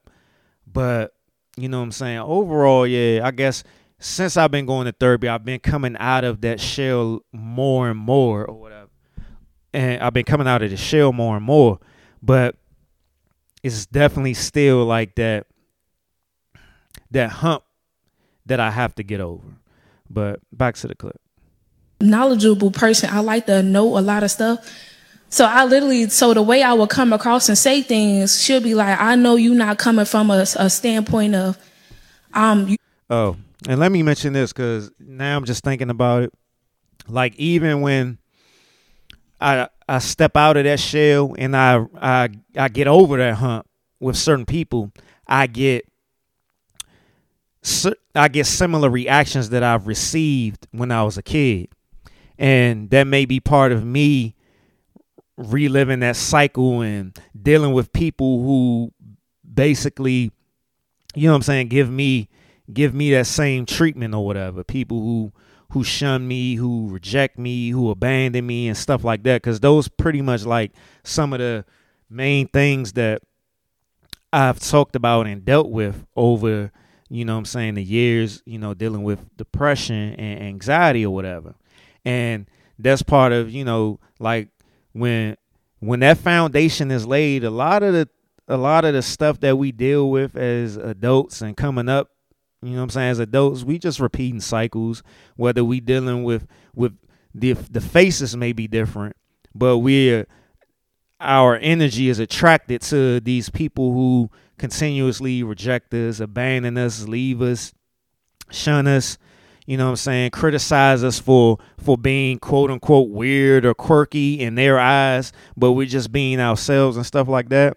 But, you know what I'm saying? Overall, yeah, I guess since I've been going to therapy, I've been coming out of that shell more and more or whatever. And I've been coming out of the shell more and more. But it's definitely still like that that hump that I have to get over. But back to the clip. knowledgeable person. I like to know a lot of stuff. So I literally, so the way I would come across and say things, she'll be like, I know you not coming from a, a standpoint of, um, you, Oh, and let me mention this because now I'm just thinking about it. Like even when I I step out of that shell and I I I get over that hump with certain people, I get I get similar reactions that I've received when I was a kid, and that may be part of me reliving that cycle and dealing with people who basically, you know what I'm saying, give me give me that same treatment or whatever. People who who shun me, who reject me, who abandon me and stuff like that cuz those pretty much like some of the main things that I've talked about and dealt with over, you know what I'm saying, the years, you know, dealing with depression and anxiety or whatever. And that's part of you know like when when that foundation is laid, a lot of the a lot of the stuff that we deal with as adults and coming up, you know what I'm saying, as adults, we just repeating cycles, whether we dealing with with the the faces may be different, but we're our energy is attracted to these people who continuously reject us, abandon us, leave us, shun us, you know what I'm saying, criticize us for for being quote unquote weird or quirky in their eyes, but we're just being ourselves and stuff like that.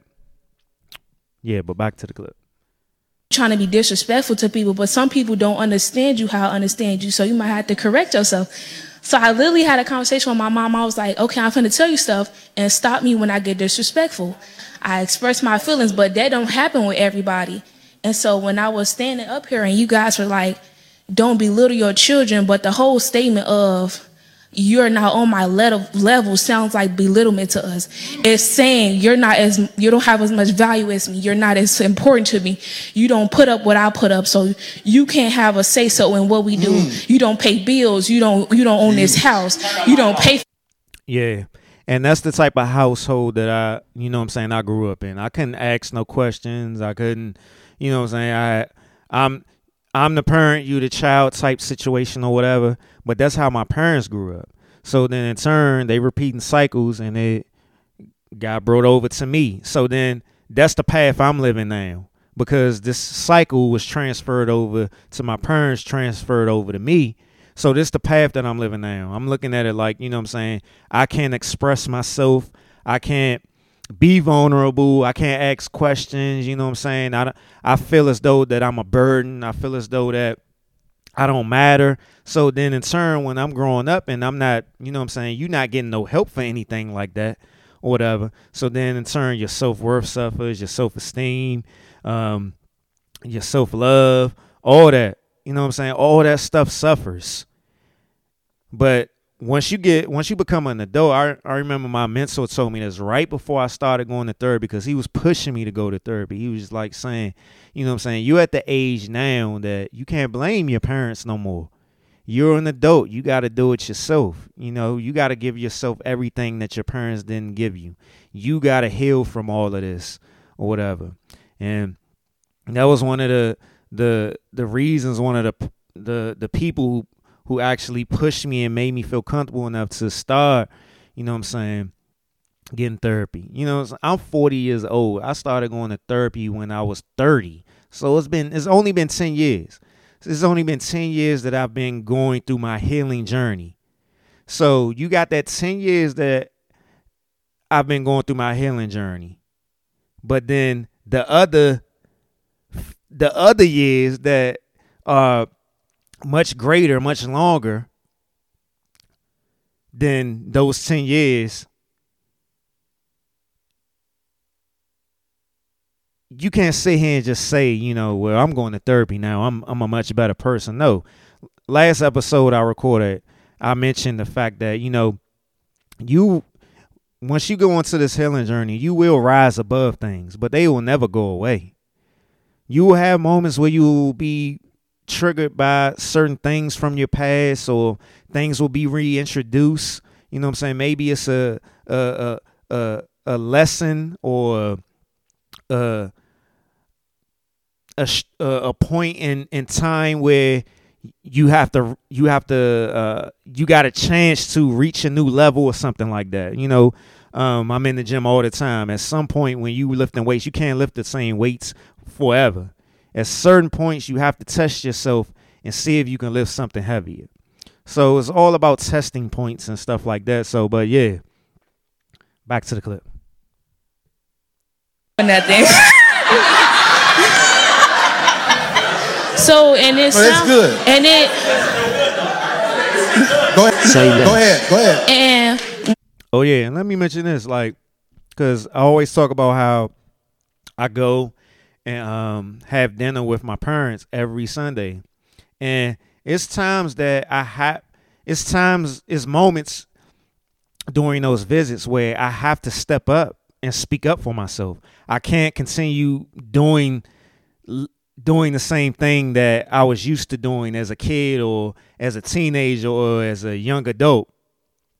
Yeah, but back to the clip. trying to be disrespectful to people, but some people don't understand you how I understand you, so you might have to correct yourself. So I literally had a conversation with my mom. I was like, okay, I'm gonna tell you stuff and stop me when I get disrespectful. I express my feelings, but that don't happen with everybody. And so when I was standing up here and you guys were like, don't belittle your children, but the whole statement of you're not on my level level sounds like belittlement to us. It's saying you're not as you don't have as much value as me. You're not as important to me. You don't put up what I put up, so you can't have a say so in what we do. Mm. You don't pay bills. You don't you don't own this mm. house. You don't pay Yeah. And that's the type of household that I, you know what I'm saying, I grew up in. I couldn't ask no questions. I couldn't, you know what I'm saying, I I'm I'm the parent, you the child type situation or whatever. But that's how my parents grew up. So then in turn, they repeating cycles and it got brought over to me. So then that's the path I'm living now. Because this cycle was transferred over to my parents, transferred over to me. So this the path that I'm living now. I'm looking at it like, you know what I'm saying? I can't express myself. I can't be vulnerable. I can't ask questions. You know what I'm saying? I, I feel as though that I'm a burden. I feel as though that I don't matter. So then in turn, when I'm growing up and I'm not, you know what I'm saying, you're not getting no help for anything like that or whatever. So then in turn, your self worth suffers, your self esteem, um, your self love, all that. You know what I'm saying? All that stuff suffers. But once you get once you become an adult, I I remember my mentor told me this right before I started going to therapy because he was pushing me to go to therapy. He was like saying, you know what I'm saying, you're at the age now that you can't blame your parents no more. You're an adult. You got to do it yourself. You know, you got to give yourself everything that your parents didn't give you. You got to heal from all of this or whatever. And that was one of the the the reasons one of the the the people who actually pushed me and made me feel comfortable enough to start, you know what I'm saying, getting therapy. You know, I'm 40 years old. I started going to therapy when I was 30. So it's been it's only been 10 years. It's only been 10 years that I've been going through my healing journey. So you got that 10 years that I've been going through my healing journey. But then the other the other years that are much greater, much longer than those 10 years, you can't sit here and just say, you know, well, I'm going to therapy now. I'm I'm a much better person. No. Last episode I recorded, I mentioned the fact that, you know, you once you go into this healing journey, you will rise above things, but they will never go away. You will have moments where you will be triggered by certain things from your past or things will be reintroduced. You know what I'm saying? Maybe it's a a a a, a lesson or a a, a point in in time where you have to you have to uh, you got a chance to reach a new level or something like that. You know, um, I'm in the gym all the time. At some point when you lifting weights, you can't lift the same weights forever. At certain points, you have to test yourself and see if you can lift something heavier. So it's all about testing points and stuff like that. So, but yeah, back to the clip. <laughs> nothing. so and it But it's sound- good. and it <laughs> Go ahead. Say Go ahead. Go ahead. and Oh yeah, and let me mention this, like, cause I always talk about how I go and um, have dinner with my parents every Sunday, and it's times that I have, it's times, it's moments during those visits where I have to step up and speak up for myself. I can't continue doing doing the same thing that I was used to doing as a kid or as a teenager or as a young adult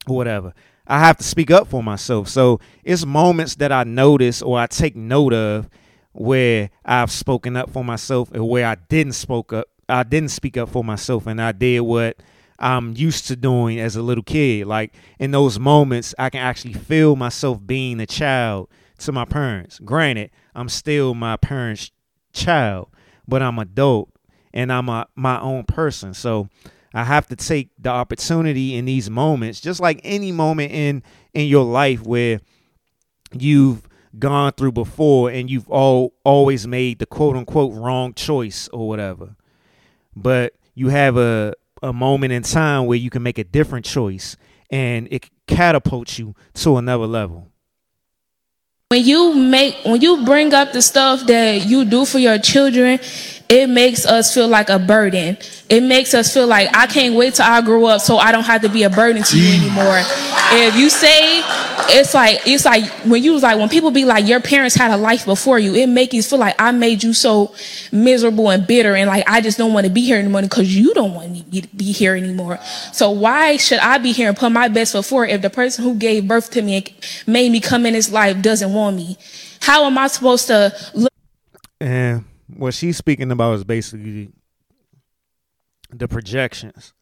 or whatever. I have to speak up for myself. So it's moments that I notice or I take note of where I've spoken up for myself and where I didn't spoke up. I didn't speak up for myself and I did what I'm used to doing as a little kid. Like in those moments, I can actually feel myself being a child to my parents. Granted, I'm still my parents' child, but I'm adult and I'm a, my own person. So I have to take the opportunity in these moments, just like any moment in in your life where you've gone through before and you've all always made the quote unquote wrong choice or whatever. But you have a a moment in time where you can make a different choice and it catapults you to another level when you make when you bring up the stuff that you do for your children it makes us feel like a burden. It makes us feel like i can't wait till i grow up so i don't have to be a burden to you anymore. If you say it's like it's like when you was like when people be like your parents had a life before you it make you feel like i made you so miserable and bitter and like i just don't want to be here anymore because you don't want me to be here anymore. So why should i be here and put my best foot forward if the person who gave birth to me and made me come in this life doesn't want me? How am i supposed to look And what she's speaking about is basically the projections.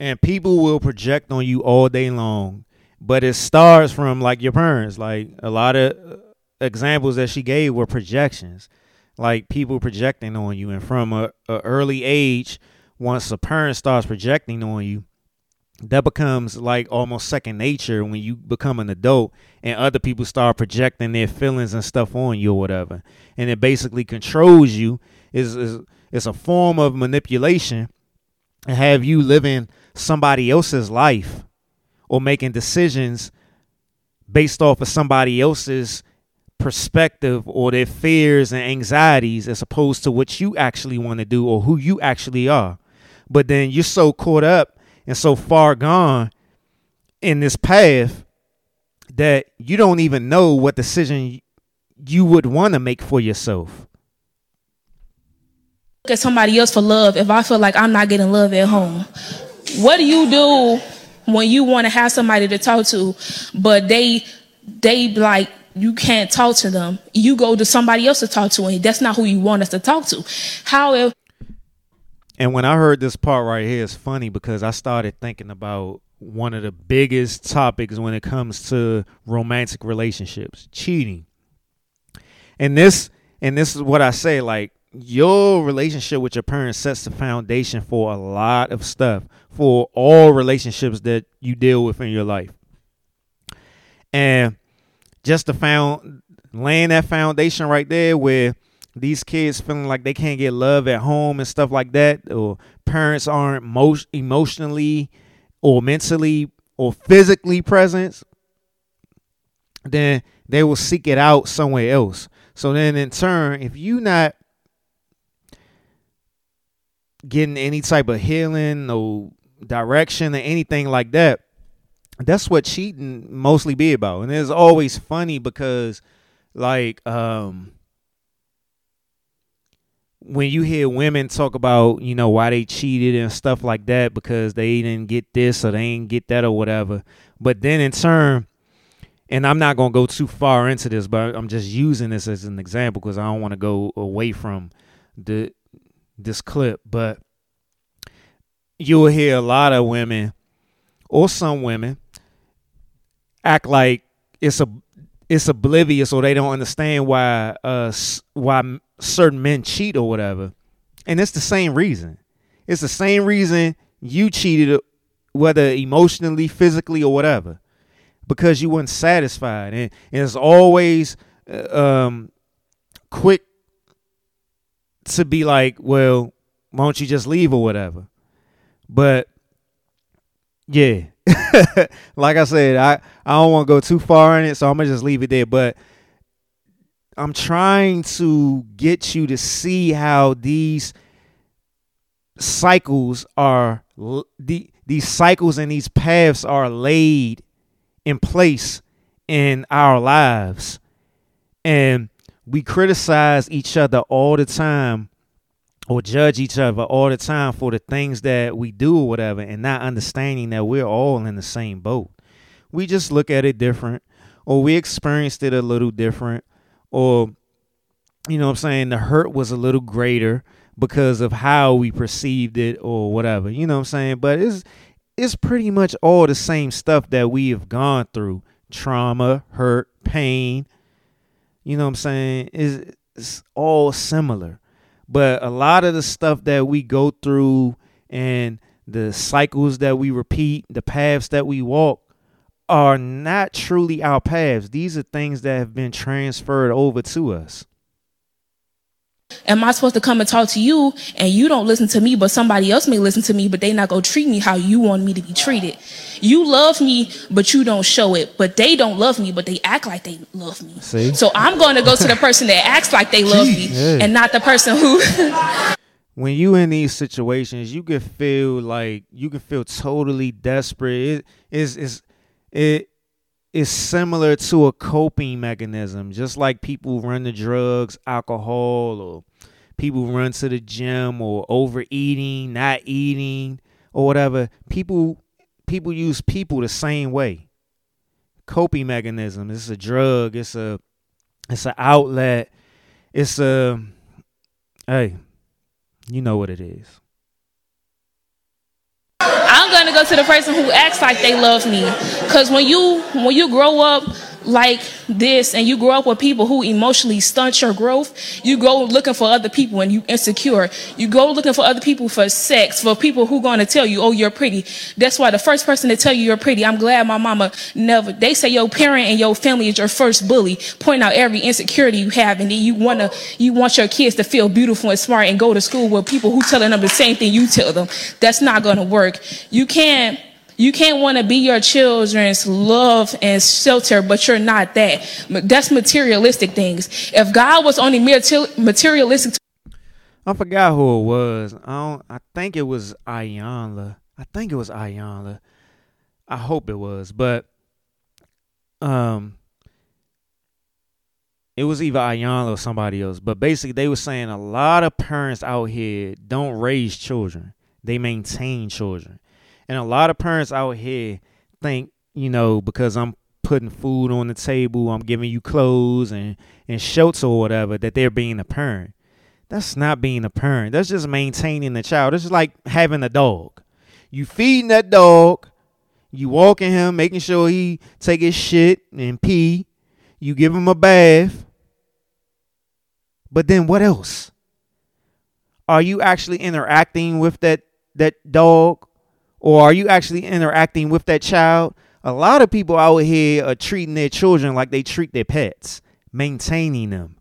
And people will project on you all day long, but it starts from like your parents. Like a lot of uh, examples that she gave were projections, like people projecting on you. And from a, a early age, once a parent starts projecting on you, that becomes like almost second nature when you become an adult and other people start projecting their feelings and stuff on you or whatever. And it basically controls you. Is is it's a form of manipulation and have you living somebody else's life or making decisions based off of somebody else's perspective or their fears and anxieties as opposed to what you actually want to do or who you actually are. But then you're so caught up and so far gone in this path that you don't even know what decision you would want to make for yourself. Look at somebody else for love. If i feel like i'm not getting love at home what do you do when you want to have somebody to talk to but they they like you can't talk to them? You go to somebody else to talk to and that's not who you want us to talk to. How if And when I heard this part right here, it's funny because I started thinking about one of the biggest topics when it comes to romantic relationships, cheating. And this and this is what I say like your relationship with your parents sets the foundation for a lot of stuff for all relationships that you deal with in your life. And just the found laying that foundation right there where these kids feeling like they can't get love at home and stuff like that or parents aren't most emotionally or mentally or physically present then they will seek it out somewhere else. So then in turn if you not getting any type of healing or direction or anything like that that's what cheating mostly be about. And it's always funny because like um when you hear women talk about you know why they cheated and stuff like that because they didn't get this or they didn't get that or whatever. But then in turn and i'm not going to go too far into this but i'm just using this as an example because i don't want to go away from the this clip. But you'll hear a lot of women or some women act like it's a it's oblivious or they don't understand why uh why certain men cheat or whatever. And it's the same reason. It's the same reason you cheated whether emotionally physically or whatever because you weren't satisfied. And, and it's always uh, um quick to be like well why don't you just leave or whatever? But yeah. <laughs> Like I said, I, I don't want to go too far in it, so I'm gonna just leave it there. But I'm trying to get you to see how these cycles are the these cycles and these paths are laid in place in our lives. And we criticize each other all the time or judge each other all the time for the things that we do or whatever and not understanding that we're all in the same boat. We just look at it different or we experienced it a little different or you know what I'm saying the hurt was a little greater because of how we perceived it or whatever. You know what I'm saying? But it's it's pretty much all the same stuff that we have gone through. Trauma, hurt, pain. You know what I'm saying? Is it's all similar. But a lot of the stuff that we go through and the cycles that we repeat, the paths that we walk are not truly our paths. These are things that have been transferred over to us. Am I supposed to come and talk to you and you don't listen to me, but somebody else may listen to me, but they not gonna treat me how you want me to be treated? You love me, but you don't show it. But they don't love me, but they act like they love me. See? So I'm gonna go to the person that acts like they love me Yeah. and not the person who <laughs> when you in these situations, you can feel like you can feel totally desperate. It is is it is similar to a coping mechanism, just like people run to drugs, alcohol, or people run to the gym or overeating, not eating, or whatever. People people use people the same way. Coping mechanism. It's a drug. It's a it's an outlet. It's a hey, you know what it is. I'm gonna go to the person who acts like they love me. Cause when you when you grow up like this and you grow up with people who emotionally stunt your growth, you go looking for other people and you insecure. You go looking for other people for sex, for people who gonna tell you, oh, you're pretty. That's why the first person to tell you you're pretty, I'm glad my mama never, they say your parent and your family is your first bully, point out every insecurity you have and then you wanna, you want your kids to feel beautiful and smart and go to school with people who telling them the same thing you tell them. That's not gonna work. You can't, you can't want to be your children's love and shelter, but you're not that. That's materialistic things. If God was only materialistic I forgot who it was. I don't, I think it was Iyanla. I think it was Iyanla. I hope it was, but um, it was either Iyanla or somebody else. But basically, they were saying a lot of parents out here don't raise children; they maintain children, and a lot of parents out here think you know because I'm putting food on the table, I'm giving you clothes and and shelter or whatever that they're being a parent. That's not being a parent. That's just maintaining the child. It's like having a dog. You feeding that dog, you walking him, making sure he take his shit and pee. You give him a bath. But then what else? Are you actually interacting with that that dog? Or are you actually interacting with that child? A lot of people out here are treating their children like they treat their pets, maintaining them.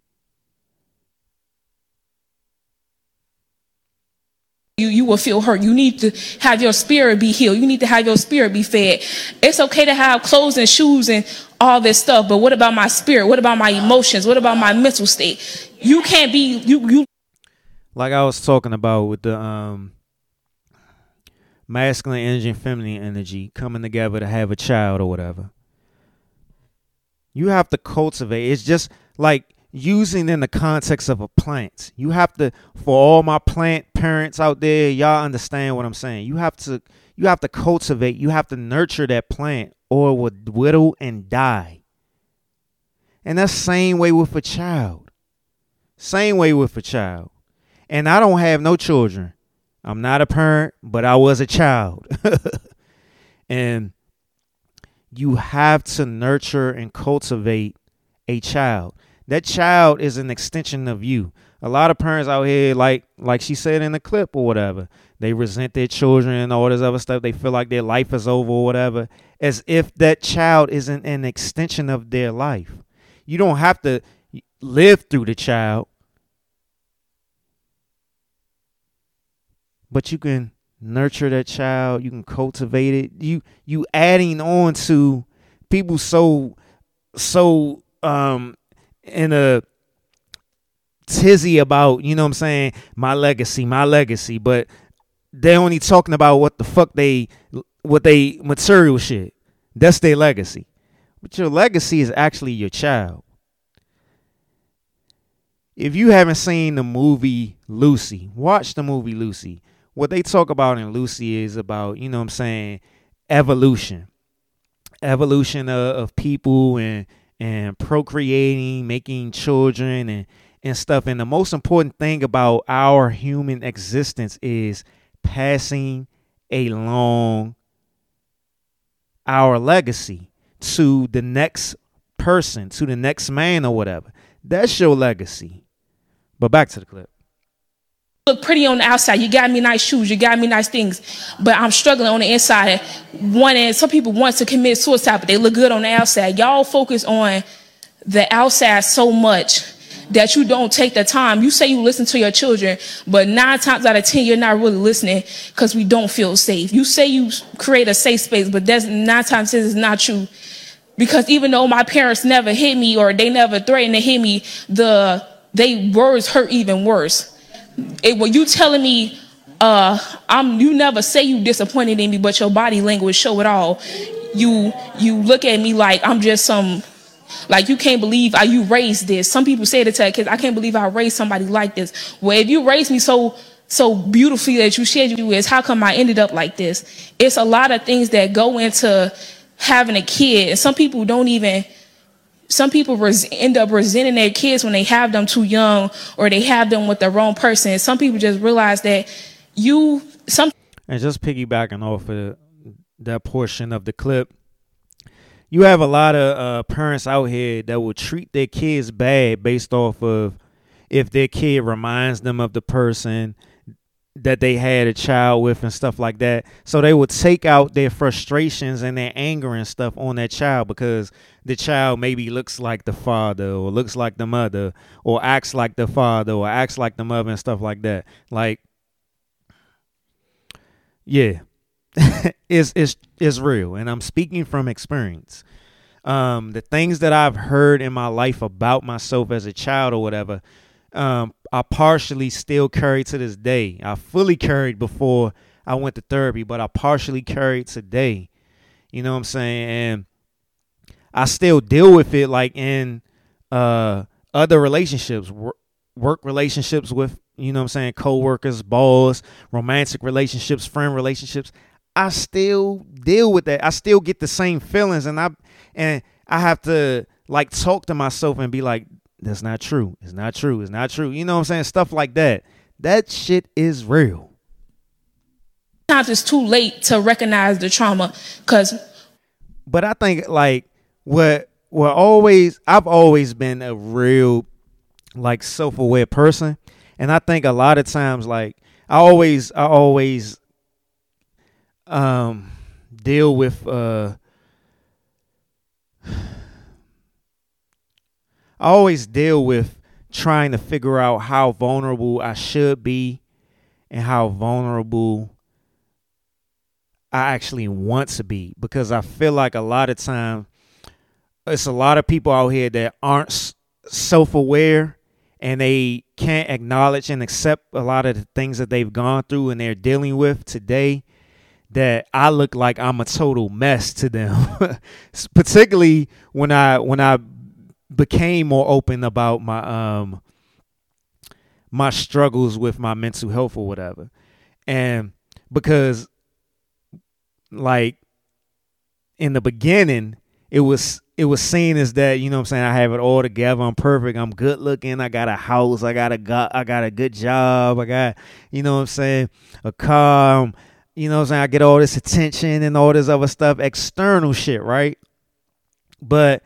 you you will feel hurt. You need to have your spirit be healed. You need to have your spirit be fed. It's okay to have clothes and shoes and all this stuff, but what about my spirit? What about my emotions? What about my mental state? You can't be you you like I was talking about with the um masculine energy and feminine energy coming together to have a child or whatever. You have to cultivate. It's just like using in the context of a plant. You have to for all my plant parents out there, y'all understand what I'm saying. You have to you have to cultivate, you have to nurture that plant or it will whittle and die. And that's same way with a child. Same way with a child. And I don't have no children. I'm not a parent, but I was a child. <laughs> and you have to nurture and cultivate a child. That child is an extension of you. A lot of parents out here, like like she said in the clip or whatever, they resent their children and all this other stuff. They feel like their life is over or whatever, as if that child isn't an extension of their life. You don't have to live through the child, but you can nurture that child. You can cultivate it. You you adding on to people so so um in a tizzy about, you know what I'm saying, my legacy, my legacy, but they're only talking about what the fuck they what they material shit. That's their legacy. But your legacy is actually your child. if you haven't seen the movie Lucy, watch the movie Lucy. What they talk about in Lucy is about, you know what I'm saying, evolution. Evolution of, of people and and procreating, making children and and stuff. And the most important thing about our human existence is passing along our legacy to the next person, to the next man or whatever. That's your legacy. But back to the clip. Look pretty on the outside. You got me nice shoes. You got me nice things. But I'm struggling on the inside. One Wanting some people want to commit suicide, but they look good on the outside. Y'all focus on the outside so much that you don't take the time. You say you listen to your children, but nine times out of ten, you're not really listening because we don't feel safe. You say you create a safe space, but that's nine times ten is not true. Because even though my parents never hit me or they never threatened to hit me, the they words hurt even worse. It, when you telling me, uh, I'm you never say you disappointed in me, but your body language show it all. You you look at me like I'm just some like you can't believe I you raised this. Some people say it to their kids, I can't believe I raised somebody like this. Well, if you raised me so so beautifully that you shared you is, how come I ended up like this? It's a lot of things that go into having a kid. And some people don't even some people res- end up resenting their kids when they have them too young or they have them with the wrong person. Some people just realize that you some And just piggybacking off of that portion of the clip, you have a lot of uh, parents out here that will treat their kids bad based off of if their kid reminds them of the person that they had a child with and stuff like that. So they would take out their frustrations and their anger and stuff on that child because the child maybe looks like the father or looks like the mother or acts like the father or acts like the mother and stuff like that. Like yeah. <laughs> it's it's it's real and I'm speaking from experience. Um the things that I've heard in my life about myself as a child or whatever um I partially still carry to this day. I fully carried before I went to therapy, but I partially carried today. You know what I'm saying? And I still deal with it like in uh other relationships, wor- work relationships with, you know what I'm saying, coworkers, boss, romantic relationships, friend relationships. I still deal with that. I still get the same feelings and I and I have to like talk to myself and be like, that's not true. It's not true. It's not true. You know what I'm saying? Stuff like that. That shit is real. Sometimes it's too late to recognize the trauma because But I think like what what always I've always been a real like self-aware person and I think a lot of times like I always I always um deal with uh I always deal with trying to figure out how vulnerable I should be and how vulnerable I actually want to be because I feel like a lot of time it's a lot of people out here that aren't self-aware and they can't acknowledge and accept a lot of the things that they've gone through and they're dealing with today that I look like I'm a total mess to them. <laughs> Particularly when I when I became more open about my um my struggles with my mental health or whatever. And because like in the beginning it was it was seen as that you know what I'm saying I have it all together I'm perfect I'm good looking I got a house I got a got I got a good job I got you know what I'm saying a car um, you know what I'm saying I get all this attention and all this other stuff external shit right? But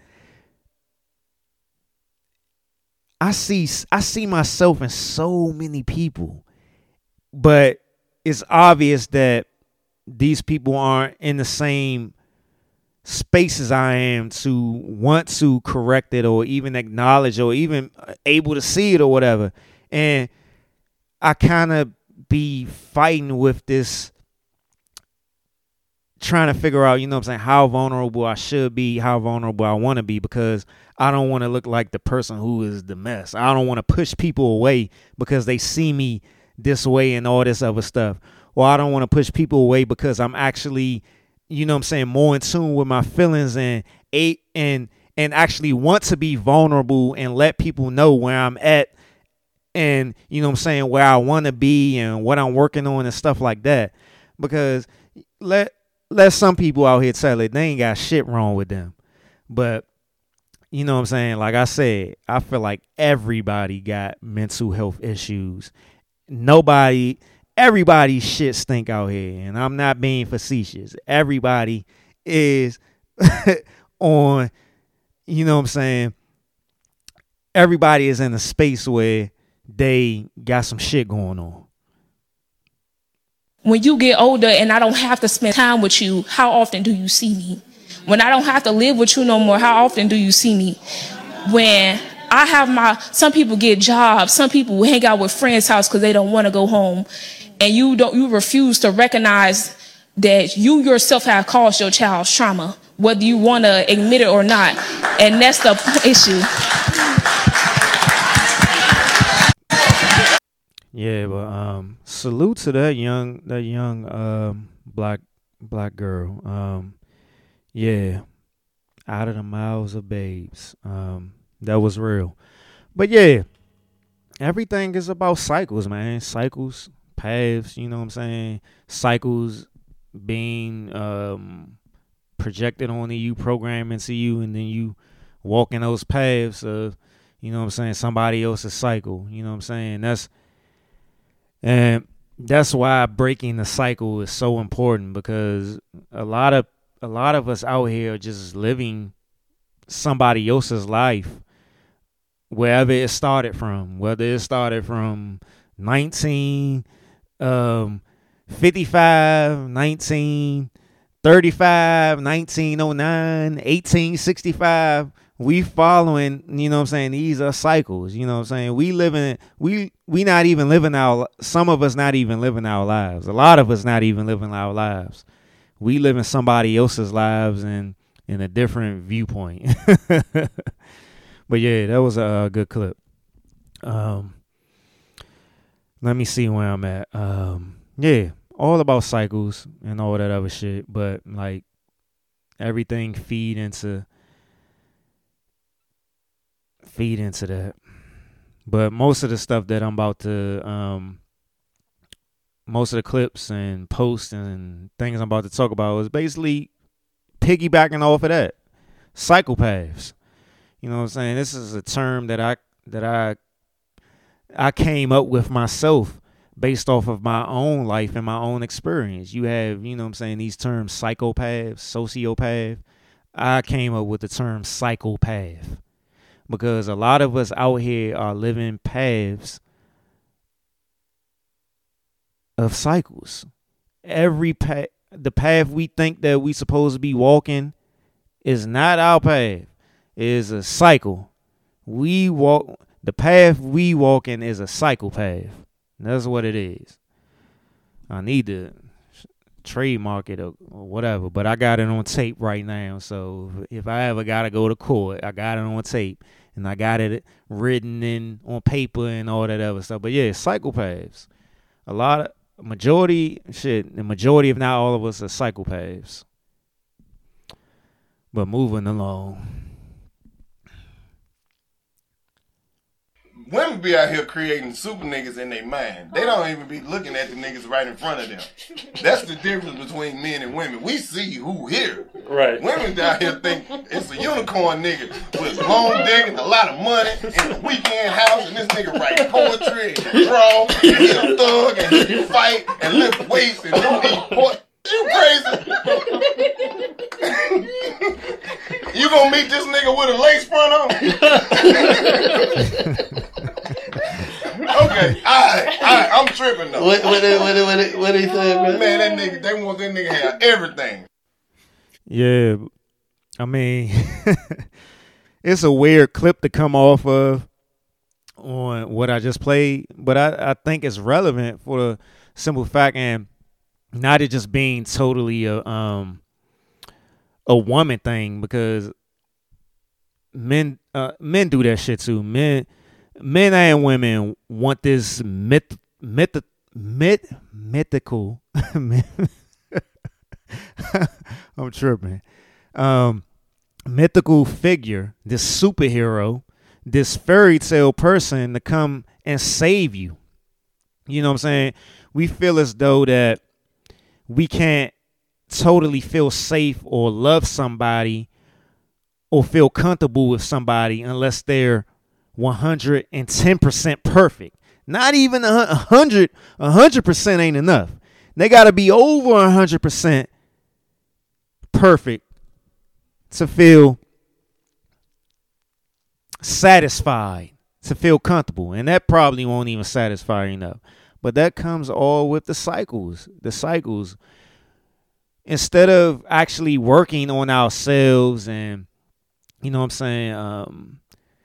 I see I see myself in so many people but it's obvious that these people aren't in the same space as I am to want to correct it or even acknowledge or even uh, able to see it or whatever. And I kind of be fighting with this trying to figure out, you know what I'm saying, how vulnerable I should be, how vulnerable I want to be because I don't want to look like the person who is the mess. I don't want to push people away because they see me this way and all this other stuff. Or I don't want to push people away because I'm actually, you know what I'm saying, more in tune with my feelings and a and and actually want to be vulnerable and let people know where I'm at and you know what I'm saying where I want to be and what I'm working on and stuff like that. Because let let some people out here tell it they ain't got shit wrong with them, but you know what I'm saying. Like I said, I feel like everybody got mental health issues. Nobody, everybody shit stink out here, and I'm not being facetious. Everybody is <laughs> on, you know what I'm saying. Everybody is in a space where they got some shit going on. When you get older and I don't have to spend time with you, how often do you see me? When I don't have to live with you no more, how often do you see me? When I have my, some people get jobs, some people hang out with friends' house because they don't want to go home, and you don't, you refuse to recognize that you yourself have caused your child's trauma, whether you want to admit it or not, and that's the issue. Yeah, but um, salute to that young that young um black black girl. Um, yeah, out of the mouths of babes. Um, that was real. But yeah, everything is about cycles, man. Cycles, paths. You know what I'm saying? Cycles being um projected onto you, programmed into you, and then you walking those paths of, you know what I'm saying, somebody else's cycle. You know what I'm saying? That's and that's why breaking the cycle is so important because a lot of a lot of us out here are just living somebody else's life wherever it started from, whether it started from 19 um 55, 19 35, 1909, 1865 we following, you know what I'm saying, these are cycles, you know what I'm saying? We living we we not even living our some of us not even living our lives. A lot of us not even living our lives. We living somebody else's lives and in a different viewpoint. <laughs> but yeah, that was a, a good clip. Um let me see where I'm at. Um yeah, all about cycles and all that other shit, but like everything feed into feed into that. But most of the stuff that I'm about to um most of the clips and posts and things I'm about to talk about is basically piggybacking off of that. Cycle paths. You know what I'm saying? This is a term that I that I I came up with myself based off of my own life and my own experience. You have, you know what I'm saying, these terms psychopath, sociopath. I came up with the term cycle path because a lot of us out here are living paths of cycles. Every path, the path we think that we supposed to be walking is not our path. It is a cycle. We walk the path we walk in is a cycle path. That's what it is. I need to trademark it or, or, whatever, but I got it on tape right now. So if I ever gotta go to court, I got it on tape and I got it written in on paper and all that other stuff. But yeah, cycle paths. A lot of majority shit, the majority if not all of us are cycle paths. But moving along. Women be out here creating super niggas in their mind. They don't even be looking at the niggas right in front of them. That's the difference between men and women. We see who here. Right. Women down here think it's a unicorn nigga with long dick and a lot of money and a weekend house and this nigga write poetry and draw and he a thug and he fight and lift weights and don't eat pork. You crazy? you gonna meet this nigga with a lace front on? okay, alright, alright, I'm tripping though. What what what what what, what he say, bro? Man, that nigga, they want that nigga to have everything. Yeah, I mean, <laughs> it's a weird clip to come off of on what I just played, but I, I think it's relevant for the simple fact and not it just being totally a um a woman thing because men uh, men do that shit too. Men men and women want this myth myth myth mythical <laughs> <laughs> I'm tripping. Um mythical figure, this superhero, this fairy tale person to come and save you. You know what I'm saying? We feel as though that we can't totally feel safe or love somebody or feel comfortable with somebody unless they're 110% perfect. Not even a 100 100% ain't enough. They got to be over 100% perfect to feel satisfied, to feel comfortable. And that probably won't even satisfy enough. But that comes all with the cycles. The cycles. Instead of actually working on ourselves and, you know what I'm saying, um,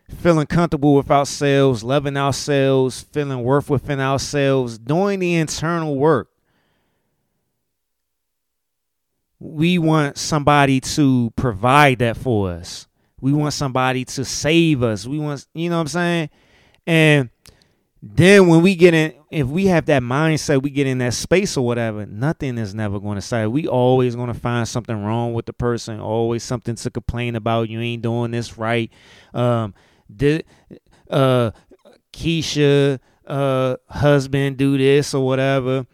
feeling comfortable with ourselves, loving ourselves, feeling worth within ourselves, doing the internal work. We want somebody to provide that for us. We want somebody to save us. We want, you know what I'm saying? And then when we get in, if we have that mindset, we get in that space or whatever, nothing is never going to say. We always going to find something wrong with the person, always something to complain about. You ain't doing this right. Um, did uh Keisha uh husband do this or whatever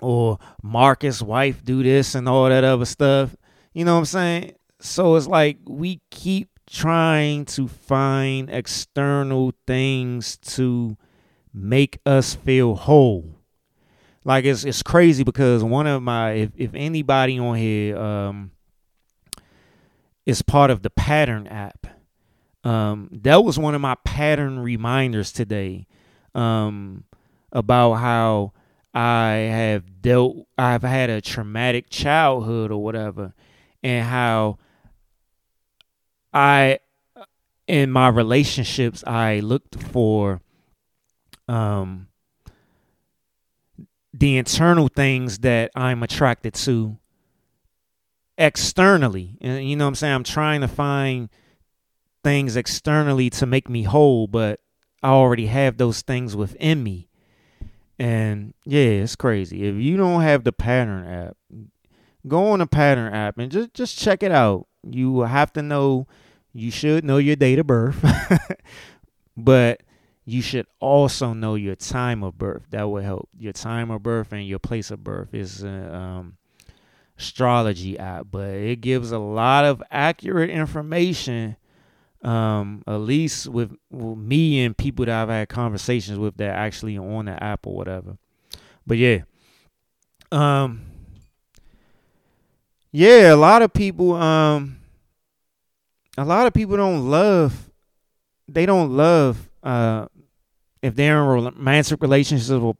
or Marcus wife do this and all that other stuff. You know what I'm saying? So it's like we keep trying to find external things to make us feel whole. Like it's it's crazy because one of my if, if anybody on here um is part of the pattern app um, that was one of my pattern reminders today um, about how I have dealt, I've had a traumatic childhood or whatever, and how I, in my relationships, I looked for um, the internal things that I'm attracted to externally. And you know what I'm saying? I'm trying to find things externally to make me whole, but I already have those things within me. And yeah, it's crazy. If you don't have the pattern app, go on the pattern app and just just check it out. You have to know you should know your date of birth. <laughs> but you should also know your time of birth. That will help. Your time of birth and your place of birth is uh, um, astrology app, but it gives a lot of accurate information um, at least with, with, me and people that I've had conversations with that actually on the app or whatever. But yeah, um, yeah, a lot of people, um, a lot of people don't love, they don't love, uh, if they're in romantic relationships or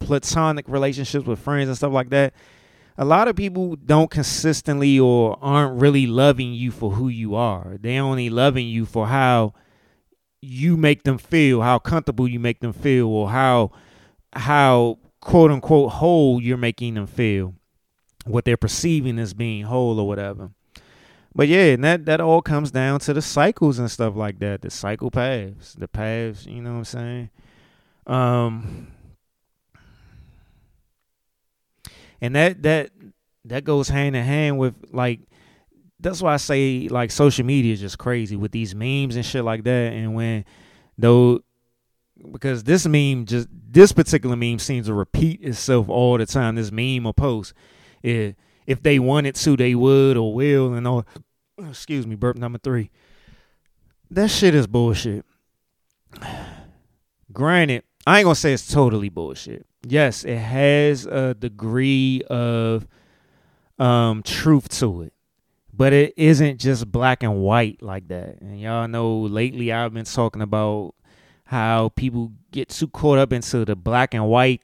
platonic relationships with friends and stuff like that a lot of people don't consistently or aren't really loving you for who you are. They only loving you for how you make them feel, how comfortable you make them feel, or how how quote unquote whole you're making them feel. What they're perceiving as being whole or whatever. But yeah, and that that all comes down to the cycles and stuff like that. The cycle paths. The paths, you know what I'm saying? Um and that that that goes hand in hand with like that's why I say like social media is just crazy with these memes and shit like that. And when though because this meme just this particular meme seems to repeat itself all the time. This meme or post, if if they wanted to, they would or will, and all. <clears throat> Excuse me, burp number three. That shit is bullshit. <sighs> Granted, I ain't gonna say it's totally bullshit yes, it has a degree of um, truth to it, but it isn't just black and white like that. And y'all know lately I've been talking about how people get too caught up into the black and white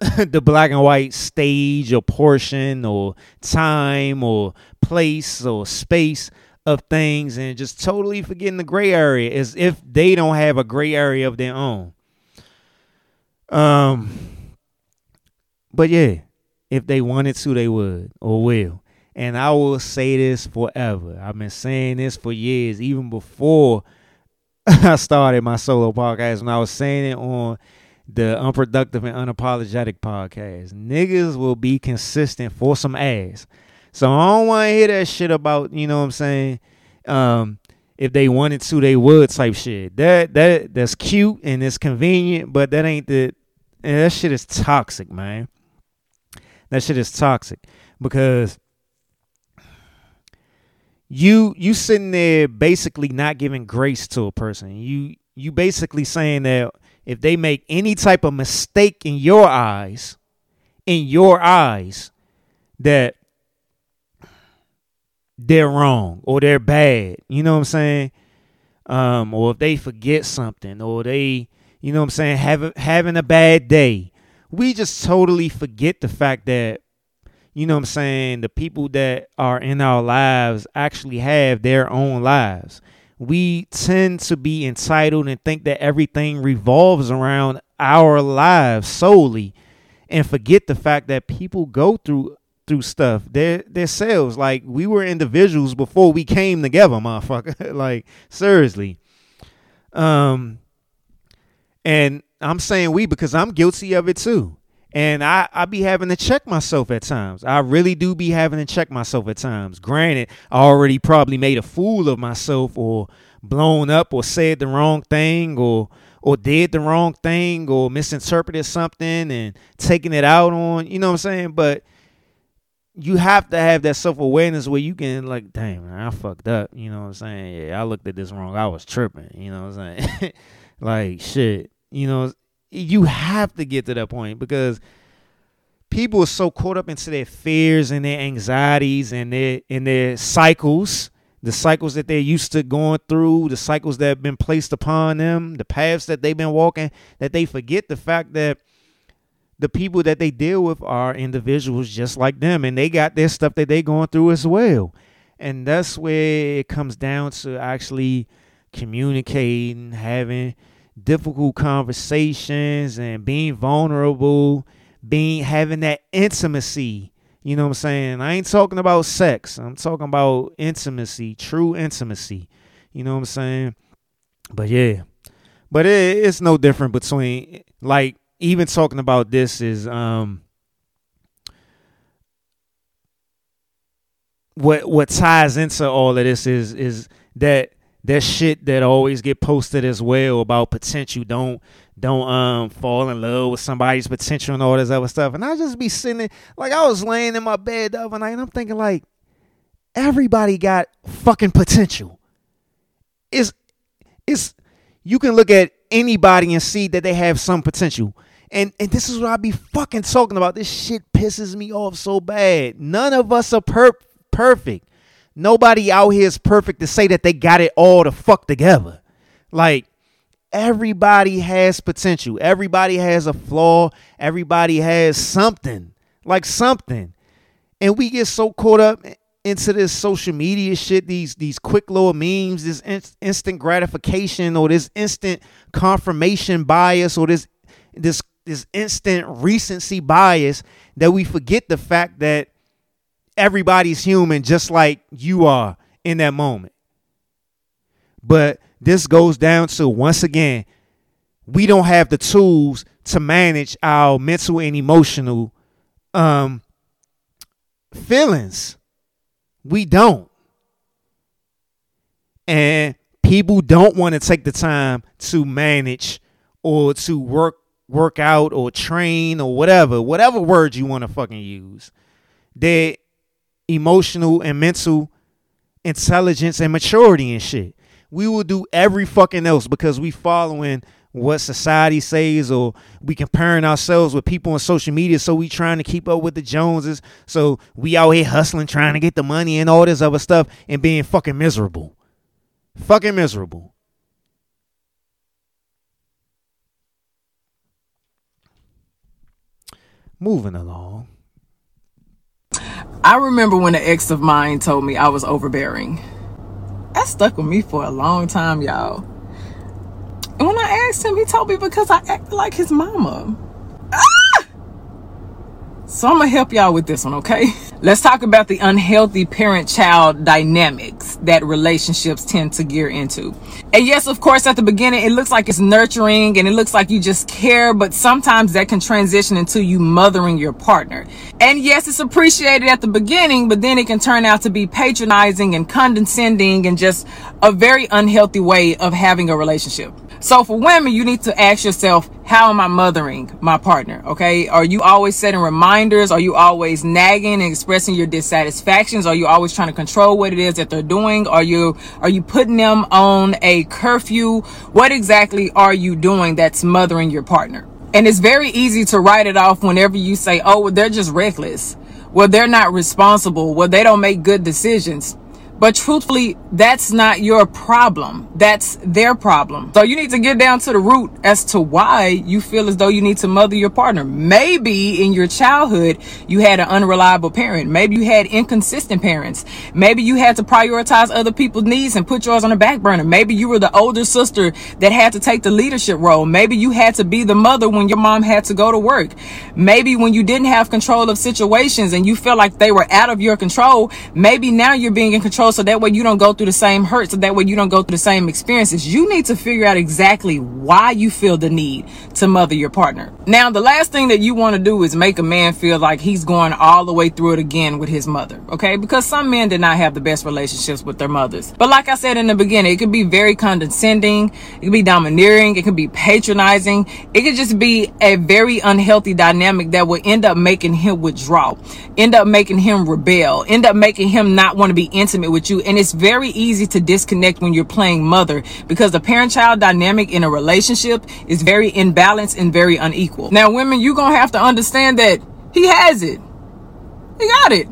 <laughs> the black and white stage or portion or time or place or space of things and just totally forgetting the gray area as if they don't have a gray area of their own. Um, but yeah, if they wanted to, they would or will. And I will say this forever. I've been saying this for years, even before <laughs> I started my solo podcast. When I was saying it on the Unproductive and Unapologetic podcast, niggas will be consistent for some ass. So I don't want to hear that shit about, you know what I'm saying? Um, if they wanted to, they would type shit. That that that's cute and it's convenient, but that ain't the and that shit is toxic, man. That shit is toxic because you you sitting there basically not giving grace to a person. You you basically saying that if they make any type of mistake in your eyes, in your eyes, that they're wrong or they're bad. You know what I'm saying? Um, or if they forget something or they, you know what I'm saying, having having a bad day. We just totally forget the fact that, you know what I'm saying, the people that are in our lives actually have their own lives. We tend to be entitled and think that everything revolves around our lives solely and forget the fact that people go through through stuff. Their their selves. Like we were individuals before we came together motherfucker. <laughs> Like seriously. Um and i'm saying we because i'm guilty of it too and i i be having to check myself at times i really do be having to check myself at times granted i already probably made a fool of myself or blown up or said the wrong thing or or did the wrong thing or misinterpreted something and taking it out on you know what i'm saying but you have to have that self awareness where you can like, damn, man, I fucked up. You know what I'm saying? Yeah, I looked at this wrong. I was tripping. You know what I'm saying? <laughs> like shit. You know, you have to get to that point because people are so caught up into their fears and their anxieties and their and their cycles, the cycles that they're used to going through, the cycles that have been placed upon them, the paths that they've been walking, that they forget the fact that the people that they deal with are individuals just like them and they got their stuff that they're going through as well. And that's where it comes down to actually communicating having difficult conversations and being vulnerable being having that intimacy. You know what i'm saying? I ain't talking about sex. I'm talking about intimacy true intimacy. You know what i'm saying? But yeah. But it, it's no different between like even talking about this is um what what ties into all of this is is that that shit that always get posted as well about potential don't don't um fall in love with somebody's potential and all this other stuff and i just be sitting there, like i was laying in my bed the other night and i'm thinking like everybody got fucking potential it's it's you can look at anybody and see that they have some potential and and this is what I be fucking talking about. This shit pisses me off so bad. None of us are per- perfect. Nobody out here is perfect to say that they got it all to fuck together. Like everybody has potential. Everybody has a flaw. Everybody has something. Like something. And we get so caught up into this social media shit, these these quick little memes, this in- instant gratification or this instant confirmation bias or this this this instant recency bias that we forget the fact that everybody's human just like you are in that moment. But this goes down to once again, we don't have the tools to manage our mental and emotional um feelings. We don't. And people don't want to take the time to manage or to work work out or train or whatever, whatever word you want to fucking use, their emotional and mental intelligence and maturity and shit. We will do every fucking else because we following what society says or we comparing ourselves with people on social media so we trying to keep up with the joneses so we out here hustling trying to get the money and all this other stuff and being fucking miserable fucking miserable moving along. I remember when an ex of mine told me I was overbearing. That stuck with me for a long time, y'all. And when I asked him, he told me because I acted like his mama. Ah! So I'm gonna help y'all with this one, okay? Let's talk about the unhealthy parent child dynamics that relationships tend to gear into. And yes, of course, at the beginning, it looks like it's nurturing and it looks like you just care, but sometimes that can transition into you mothering your partner. And yes, it's appreciated at the beginning, but then it can turn out to be patronizing and condescending and just a very unhealthy way of having a relationship. So for women, you need to ask yourself, how am I mothering my partner? Okay. Are you always setting reminders? Are you always nagging and expressing your dissatisfactions? Are you always trying to control what it is that they're doing? Are you, are you putting them on a curfew? What exactly are you doing that's mothering your partner? And it's very easy to write it off whenever you say, oh, well, they're just reckless. Well, they're not responsible. Well, they don't make good decisions. But truthfully, that's not your problem. That's their problem. So you need to get down to the root as to why you feel as though you need to mother your partner. Maybe in your childhood, you had an unreliable parent. Maybe you had inconsistent parents. Maybe you had to prioritize other people's needs and put yours on the back burner. Maybe you were the older sister that had to take the leadership role. Maybe you had to be the mother when your mom had to go to work. Maybe when you didn't have control of situations and you felt like they were out of your control, maybe now you're being in control so that way you don't go through the same hurt, so that way you don't go through the same experiences. You need to figure out exactly why you feel the need to mother your partner. Now, the last thing that you want to do is make a man feel like he's going all the way through it again with his mother, okay? Because some men did not have the best relationships with their mothers. But like I said in the beginning, it could be very condescending, it could be domineering, it could be patronizing, it could just be a very unhealthy dynamic that will end up making him withdraw, end up making him rebel, end up making him not want to be intimate with you. And it's very easy to disconnect when you're playing mother because the parent child dynamic in a relationship is very imbalanced and very unequal. Now, women, you're going to have to understand that he has it. He got it.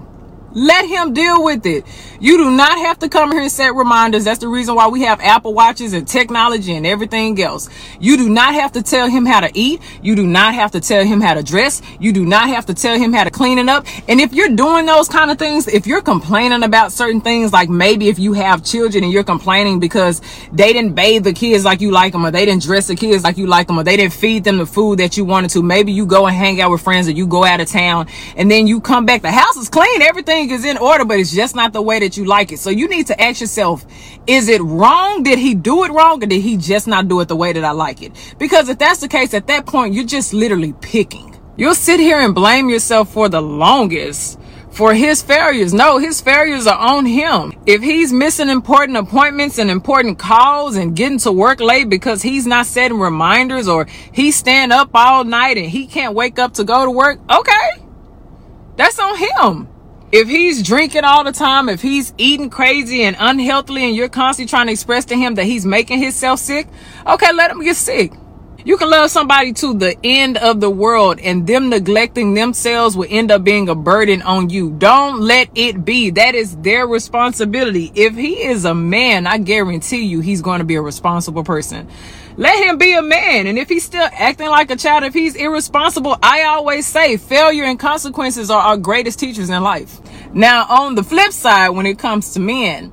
Let him deal with it. You do not have to come here and set reminders. That's the reason why we have Apple Watches and technology and everything else. You do not have to tell him how to eat. You do not have to tell him how to dress. You do not have to tell him how to clean it up. And if you're doing those kind of things, if you're complaining about certain things, like maybe if you have children and you're complaining because they didn't bathe the kids like you like them, or they didn't dress the kids like you like them, or they didn't feed them the food that you wanted to, maybe you go and hang out with friends or you go out of town and then you come back. The house is clean. Everything is in order, but it's just not the way that you like it. So you need to ask yourself, is it wrong? Did he do it wrong or did he just not do it the way that I like it? Because if that's the case, at that point, you're just literally picking. You'll sit here and blame yourself for the longest for his failures. No, his failures are on him. If he's missing important appointments and important calls and getting to work late because he's not setting reminders or he's staying up all night and he can't wake up to go to work, okay. That's on him if he's drinking all the time, if he's eating crazy and unhealthily, and you're constantly trying to express to him that he's making himself sick, okay, let him get sick. You can love somebody to the end of the world and them neglecting themselves will end up being a burden on you. Don't let it be. That is their responsibility. If he is a man, I guarantee you he's going to be a responsible person. Let him be a man. And if he's still acting like a child, if he's irresponsible, I always say failure and consequences are our greatest teachers in life. Now, on the flip side, when it comes to men,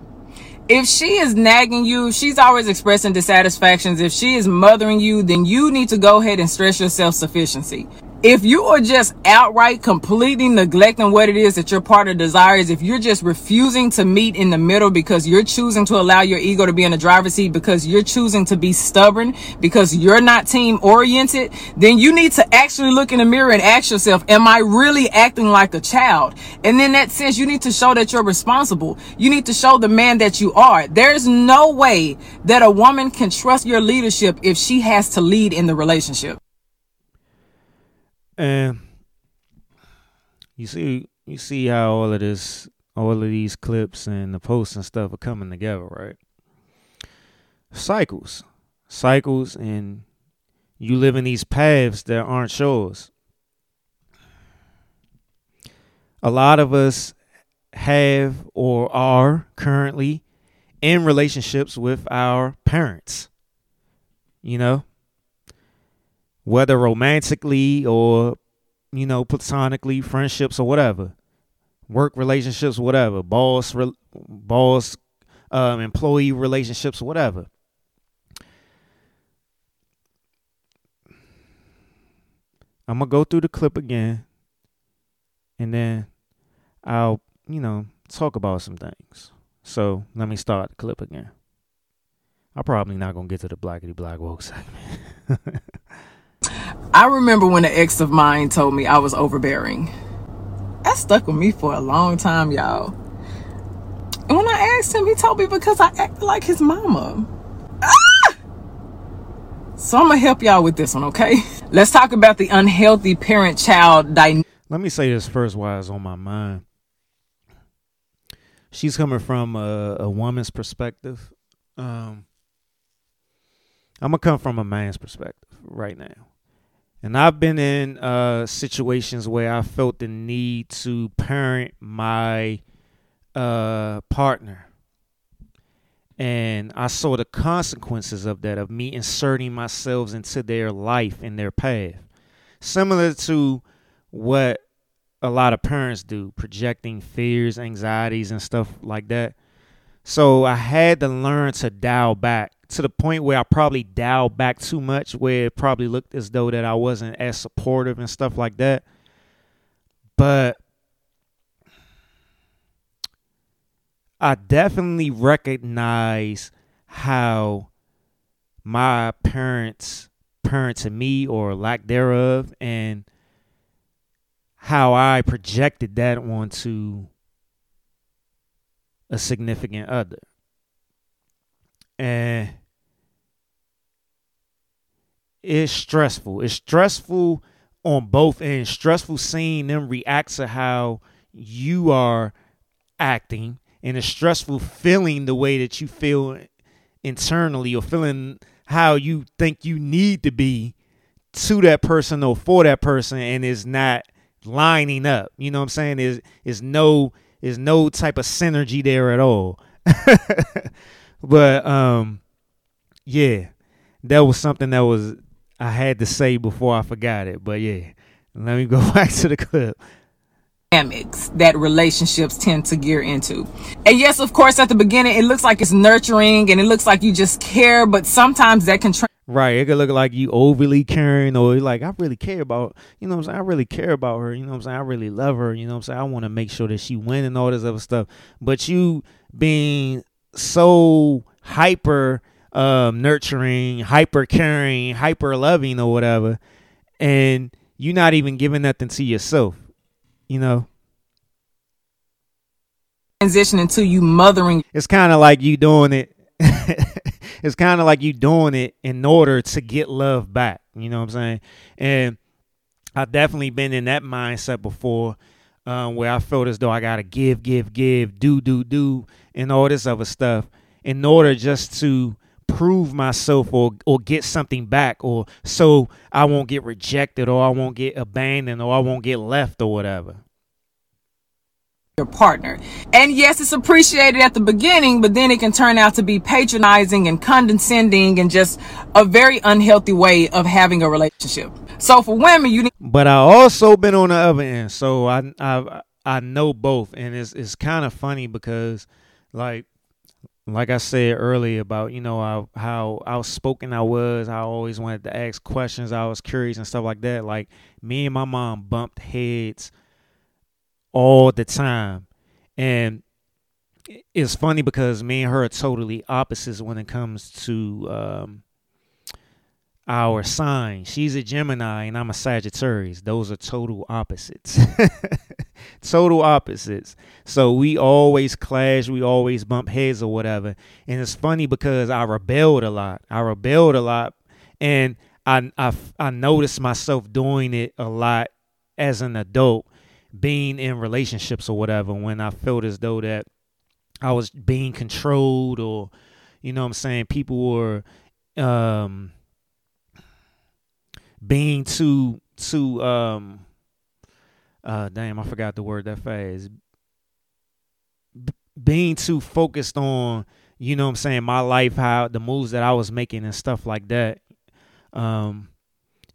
if she is nagging you, she's always expressing dissatisfactions. If she is mothering you, then you need to go ahead and stress your self sufficiency if you are just outright completely neglecting what it is that your partner desires, if you're just refusing to meet in the middle because you're choosing to allow your ego to be in the driver's seat, because you're choosing to be stubborn, because you're not team oriented, then you need to actually look in the mirror and ask yourself, am I really acting like a child? And in that sense, you need to show that you're responsible. You need to show the man that you are. There's no way that a woman can trust your leadership if she has to lead in the relationship. And you see, you see how all of this, all of these clips and the posts and stuff are coming together, right? Cycles, cycles, and you live in these paths that aren't yours. A lot of us have or are currently in relationships with our parents. You know, whether romantically or you know platonically, friendships or whatever, work relationships, whatever, boss, re- boss, um, employee relationships, whatever. I'm gonna go through the clip again, and then I'll, you know, talk about some things. So let me start the clip again. I'm probably not gonna get to the blackity black woke segment. <laughs> I remember when an ex of mine told me I was overbearing. That stuck with me for a long time, y'all. And when I asked him, he told me because I acted like his mama. Ah! So I'm gonna help y'all with this one, okay? Let's talk about the unhealthy parent-child dynamic. Let me say this first while it's on my mind. She's coming from a, a woman's perspective. Um, I'm gonna come from a man's perspective right now. And I've been in uh, situations where I felt the need to parent my uh, partner. And I saw the consequences of that, of me inserting myself into their life and their path. Similar to what a lot of parents do, projecting fears, anxieties, and stuff like that. So I had to learn to dial back to the point where I probably dialed back too much, where it probably looked as though that I wasn't as supportive and stuff like that. But I definitely recognize how my parents parented me or lack thereof and how I projected that onto a significant other. And it's stressful. It's stressful on both ends. Stressful seeing them react to how you are acting, and it's stressful feeling the way that you feel internally or feeling how you think you need to be to that person or for that person and it's not lining up. You know what I'm saying? Is is no is no type of synergy there at all. <laughs> but um yeah, that was something that was I had to say before I forgot it. But yeah, let me go <laughs> back to the clip dynamics that relationships tend to gear into. And yes, of course, at the beginning, it looks like it's nurturing and it looks like you just care, but sometimes that can. Tra- right. It could look like you overly caring or like, I really care about, you know I'm saying? I really care about her. You know I'm saying? I really love her. You know I'm saying? I want to make sure that she win and all this other stuff. But you being so hyper um, nurturing, hyper caring, hyper loving or whatever, and you're not even giving nothing to yourself you know? Transition into you mothering. It's kind of like you doing it <laughs> it's kind of like you doing it in order to get love back you know what i'm saying? And i've definitely been in that mindset before um, where i felt as though i gotta give give give do do do and all this other stuff in order just to prove myself or or get something back or so I won't get rejected or I won't get abandoned or I won't get left or whatever. Your partner. And yes, it's appreciated at the beginning, but then it can turn out to be patronizing and condescending and just a very unhealthy way of having a relationship. So for women, you need But I also been on the other end. So I I I know both and it's it's kind of funny because like like I said earlier about you know how, how outspoken I was, I always wanted to ask questions, I was curious and stuff like that. Like me and my mom bumped heads all the time, and it's funny because me and her are totally opposites when it comes to um, our sign. She's a Gemini and I'm a Sagittarius. Those are total opposites. <laughs> total opposites. So we always clash, we always bump heads or whatever. And it's funny because I rebelled a lot. I rebelled a lot and I I I noticed myself doing it a lot as an adult being in relationships or whatever when I felt as though that I was being controlled or you know what I'm saying people were um being too too um uh damn I forgot the word that fast. B- being too focused on you know what I'm saying my life how the moves that I was making and stuff like that. Um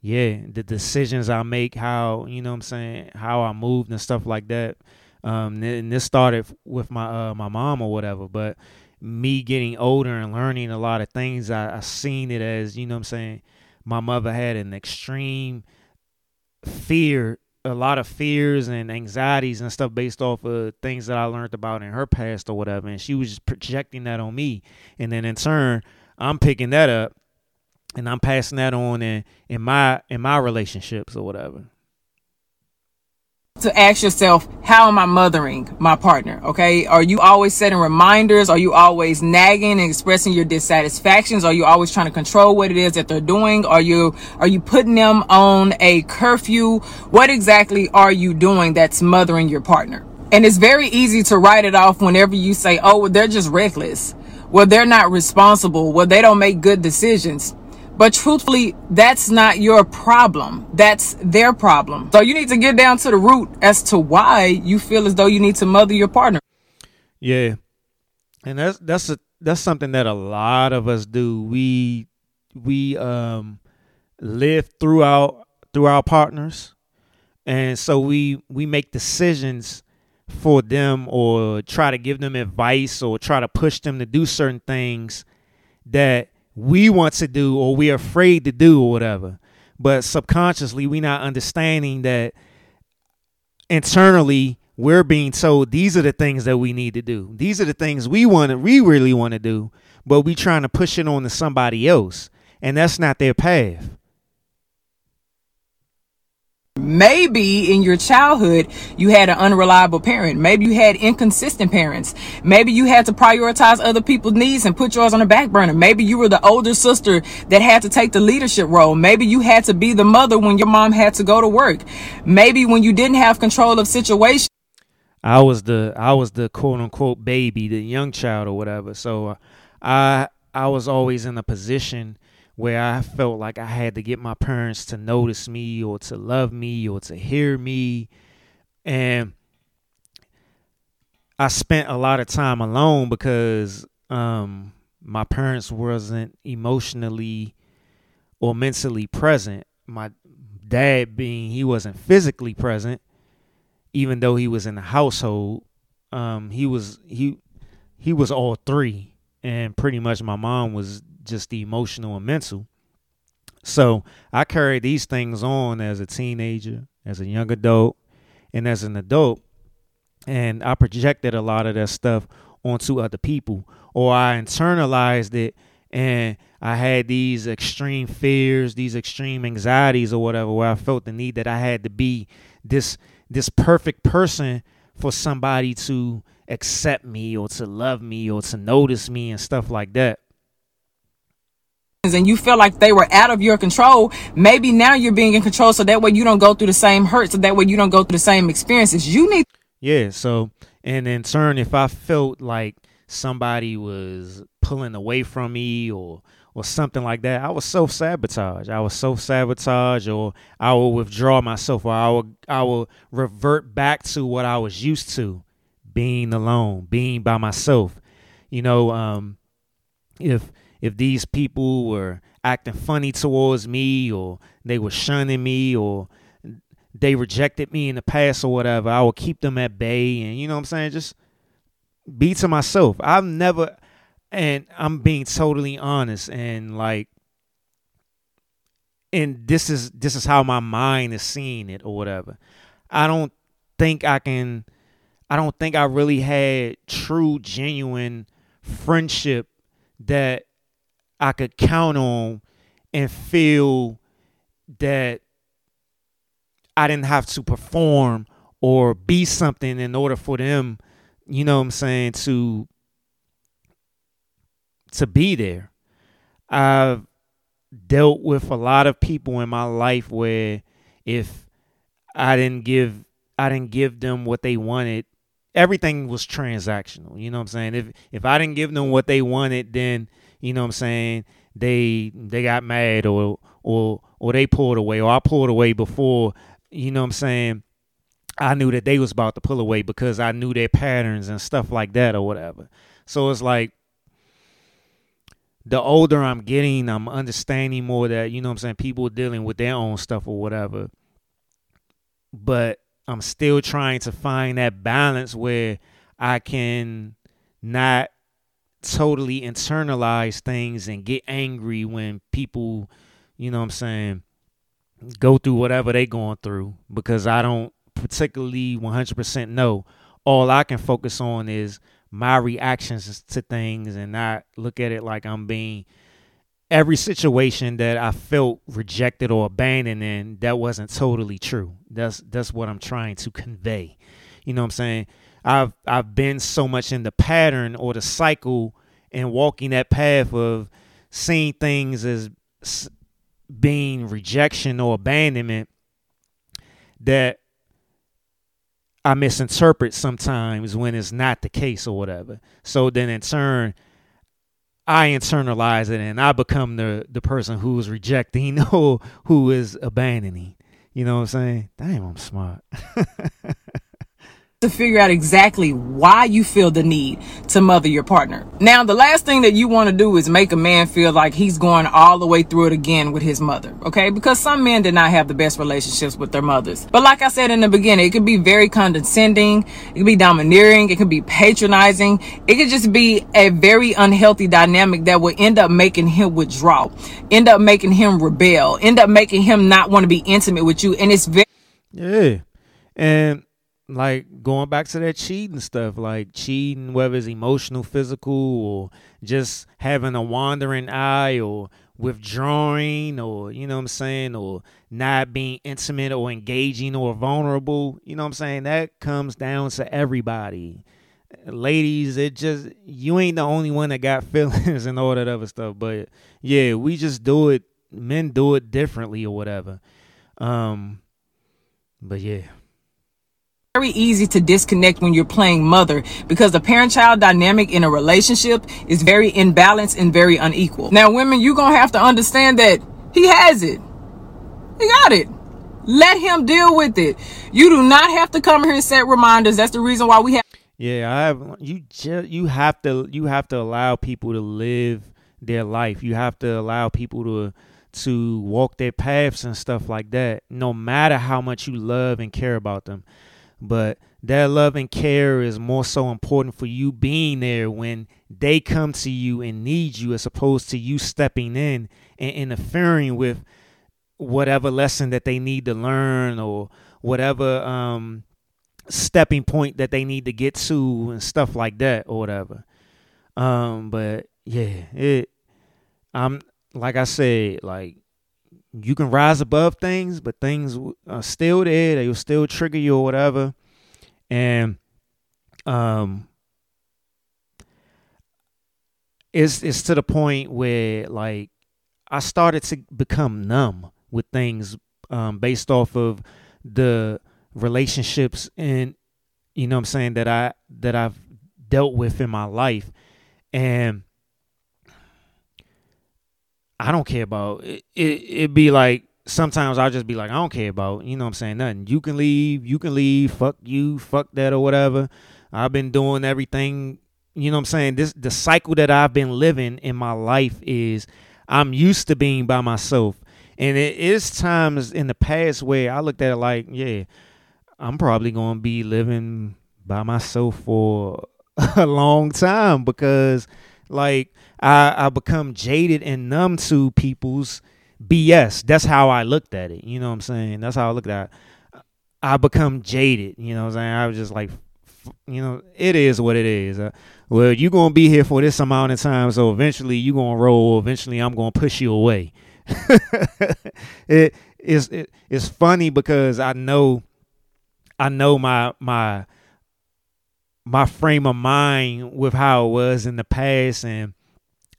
yeah the decisions I make how you know what I'm saying how I moved and stuff like that. Um and this started with my uh my mom or whatever but me getting older and learning a lot of things I, I seen it as you know what I'm saying my mother had an extreme fear a lot of fears and anxieties and stuff based off of things that I learned about in her past or whatever. And she was just projecting that on me. And then in turn, I'm picking that up and I'm passing that on in, in my in my relationships or whatever to ask yourself, how am I mothering my partner? Okay. Are you always setting reminders? Are you always nagging and expressing your dissatisfactions? Are you always trying to control what it is that they're doing? Are you, are you putting them on a curfew? What exactly are you doing that's mothering your partner? And it's very easy to write it off whenever you say, oh, well, they're just reckless. Well, they're not responsible. Well, they don't make good decisions. But truthfully, that's not your problem. That's their problem. So you need to get down to the root as to why you feel as though you need to mother your partner. Yeah. And that's that's a that's something that a lot of us do. We we um live throughout through our partners. And so we we make decisions for them or try to give them advice or try to push them to do certain things that we want to do or we're afraid to do or whatever. But subconsciously, we're not understanding that internally we're being told these are the things that we need to do. These are the things we want to, we really want to do, but we're trying to push it on to somebody else, and that's not their path. Maybe in your childhood, you had an unreliable parent. Maybe you had inconsistent parents. Maybe you had to prioritize other people's needs and put yours on the back burner. Maybe you were the older sister that had to take the leadership role. Maybe you had to be the mother when your mom had to go to work. Maybe when you didn't have control of situations. I was the I was the quote unquote baby, the young child or whatever. So uh, I I was always in a position where I felt like I had to get my parents to notice me or to love me or to hear me. And I spent a lot of time alone because um, my parents wasn't emotionally or mentally present. My dad being he wasn't physically present, even though he was in the household. Um, he was he he was all three, and pretty much my mom was just the emotional and mental. So I carried these things on as a teenager, as a young adult, and as an adult. And I projected a lot of that stuff onto other people, or I internalized it and I had these extreme fears, these extreme anxieties or whatever, where I felt the need that I had to be this this perfect person for somebody to accept me or to love me or to notice me and stuff like that and you feel like they were out of your control, maybe now you're being in control so that way you don't go through the same hurt, so that way you don't go through the same experiences. You need Yeah, so and in turn if I felt like somebody was pulling away from me or or something like that, I was self sabotage. I was self sabotage or I will withdraw myself or I will I will revert back to what I was used to, being alone, being by myself. You know, um if if these people were acting funny towards me or they were shunning me or they rejected me in the past or whatever, I would keep them at bay and you know what I'm saying? Just be to myself. I've never and I'm being totally honest and like and this is this is how my mind is seeing it or whatever. I don't think I can I don't think I really had true genuine friendship that I could count on and feel that I didn't have to perform or be something in order for them, you know what I'm saying, to to be there. I've dealt with a lot of people in my life where if I didn't give I didn't give them what they wanted, everything was transactional. You know what I'm saying? If if I didn't give them what they wanted, then you know what I'm saying, they they got mad or or or they pulled away or I pulled away before, you know what I'm saying, I knew that they was about to pull away because I knew their patterns and stuff like that or whatever. So it's like the older I'm getting, I'm understanding more that, you know what I'm saying, people are dealing with their own stuff or whatever. But I'm still trying to find that balance where I can not totally internalize things and get angry when people, you know what I'm saying, go through whatever they going through because I don't particularly 100% know. All I can focus on is my reactions to things and not look at it like I'm being every situation that I felt rejected or abandoned in that wasn't totally true. That's that's what I'm trying to convey. You know what I'm saying? I've I've been so much in the pattern or the cycle and walking that path of seeing things as being rejection or abandonment that I misinterpret sometimes when it's not the case or whatever. So then in turn, I internalize it and I become the the person who is rejecting <laughs> or who is abandoning. You know what I'm saying? Damn, I'm smart. <laughs> to figure out exactly why you feel the need to mother your partner. Now, the last thing that you want to do is make a man feel like he's going all the way through it again with his mother, okay? Because some men did not have the best relationships with their mothers. But like I said in the beginning, it could be very condescending, it could be domineering, it could be patronizing, it could just be a very unhealthy dynamic that will end up making him withdraw, end up making him rebel, end up making him not want to be intimate with you. And it's very. Yeah. And like going back to that cheating stuff, like cheating, whether it's emotional, physical, or just having a wandering eye, or withdrawing, or you know what I'm saying, or not being intimate or engaging or vulnerable, you know what I'm saying? That comes down to everybody. Ladies, it just you ain't the only one that got <laughs> feelings and all that other stuff. But yeah, we just do it men do it differently or whatever. Um but yeah very easy to disconnect when you're playing mother because the parent child dynamic in a relationship is very imbalanced and very unequal. Now, women, you're going to have to understand that he has it. He got it. Let him deal with it. You do not have to come here and set reminders. That's the reason why we have. Yeah, I have. You just you have to you have to allow people to live their life. You have to allow people to to walk their paths and stuff like that. No matter how much you love and care about them. But that love and care is more so important for you being there when they come to you and need you as opposed to you stepping in and interfering with whatever lesson that they need to learn or whatever um, stepping point that they need to get to and stuff like that or whatever. Um, but yeah, it I'm like I said, like you can rise above things, but things are still there. They will still trigger you or whatever. And um, it's it's to the point where like I started to become numb with things um, based off of the relationships and you know what I'm saying that I that I've dealt with in my life and I don't care about it. It it be like sometimes I'll just be like, I don't care about, you know what I'm saying, nothing. You can leave, you can leave, fuck you, fuck that or whatever. I've been doing everything, you know what I'm saying? This the cycle that I've been living in my life is I'm used to being by myself. And it is times in the past where I looked at it like, yeah, I'm probably gonna be living by myself for <laughs> a long time because like I, I become jaded and numb to people's BS. That's how I looked at it. You know what I'm saying? That's how I looked at it. I become jaded. You know what I'm saying? I was just like, you know, it is what it is. Uh, well, you're going to be here for this amount of time, so eventually you're going to roll. Eventually I'm going to push you away. <laughs> it is it, it's funny because I know I know my my my frame of mind with how it was in the past and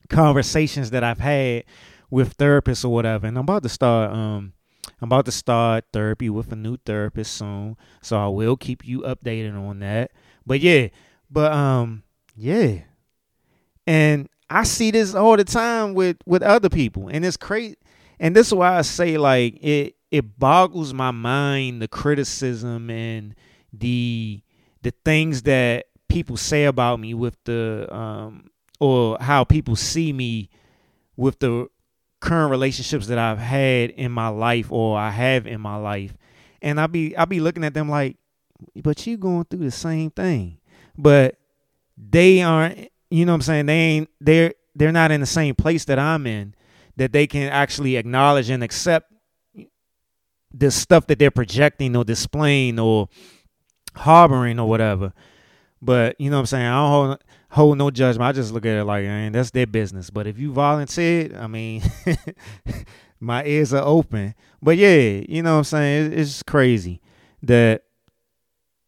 conversations that I've had with therapists or whatever. And I'm about to start um I'm about to start therapy with a new therapist soon. So I will keep you updated on that. But yeah, but um yeah. And I see this all the time with with other people and it's crazy. And this is why I say like it it boggles my mind the criticism and the the things that people say about me with the um or how people see me with the current relationships that I've had in my life or I have in my life. And I'll be I'll be looking at them like, but you going through the same thing. But they aren't you know what I'm saying, they ain't they're they're not in the same place that I'm in that they can actually acknowledge and accept the stuff that they're projecting or displaying or harboring or whatever. But you know what I'm saying? I don't hold, hold no judgment. I just look at it like, man, that's their business. But if you volunteered, I mean, <laughs> my ears are open. But yeah, you know what I'm saying? It's crazy that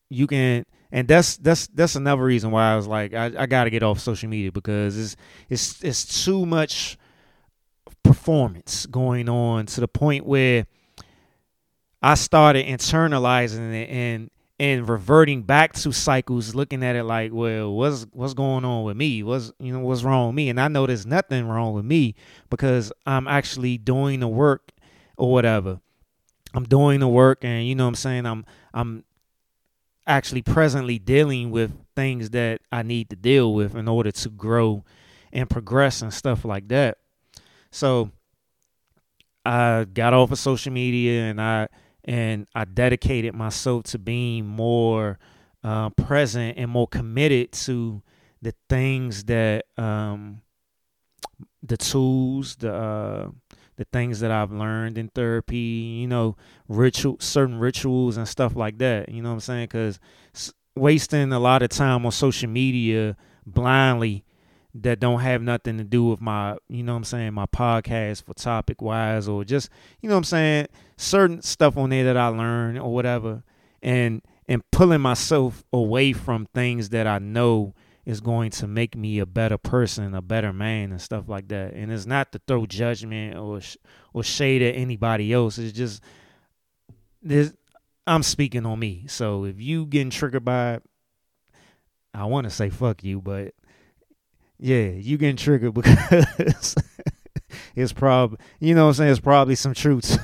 you can and that's that's that's another reason why I was like I, I got to get off social media because it's it's it's too much performance going on to the point where I started internalizing it and and reverting back to cycles, looking at it like, well, what's what's going on with me? What's you know what's wrong with me? And I know there's nothing wrong with me because I'm actually doing the work or whatever. I'm doing the work, and you know what I'm saying. I'm I'm actually presently dealing with things that I need to deal with in order to grow and progress and stuff like that. So I got off of social media and I and I dedicated myself to being more uh, present and more committed to the things that um, the tools, the uh, the things that I've learned in therapy, you know, ritual, certain rituals and stuff like that. You know what I'm saying? Because wasting a lot of time on social media blindly that don't have nothing to do with my, you know what I'm saying, my podcast for topic wise or just, you know what I'm saying, certain stuff on there that I learned or whatever. And and pulling myself away from things that I know is going to make me a better person, a better man, and stuff like that. And it's not to throw judgment or or shade at anybody else. It's just this. I'm speaking on me. So if you getting triggered by it, I want to say fuck you, but yeah, you getting triggered <laughs> because it's probably you know what I'm saying. It's probably some truth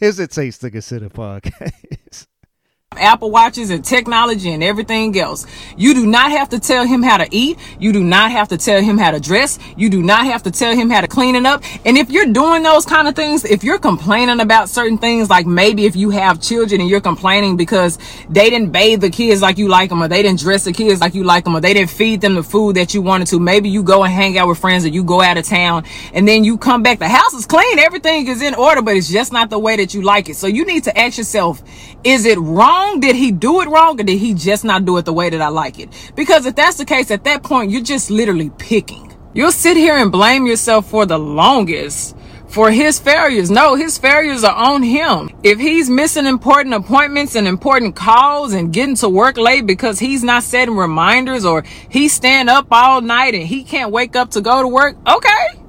to it. Taste to consider podcast. <laughs> Apple Watches and technology and everything else. You do not have to tell him how to eat. You do not have to tell him how to dress. You do not have to tell him how to clean it up. And if you're doing those kind of things, if you're complaining about certain things, like maybe if you have children and you're complaining because they didn't bathe the kids like you like them, or they didn't dress the kids like you like them, or they didn't feed them the food that you wanted to, maybe you go and hang out with friends or you go out of town and then you come back. The house is clean. Everything is in order, but it's just not the way that you like it. So you need to ask yourself, is it wrong? Did he do it wrong or did he just not do it the way that I like it? Because if that's the case, at that point, you're just literally picking. You'll sit here and blame yourself for the longest for his failures. No, his failures are on him. If he's missing important appointments and important calls and getting to work late because he's not setting reminders or he's staying up all night and he can't wake up to go to work, okay.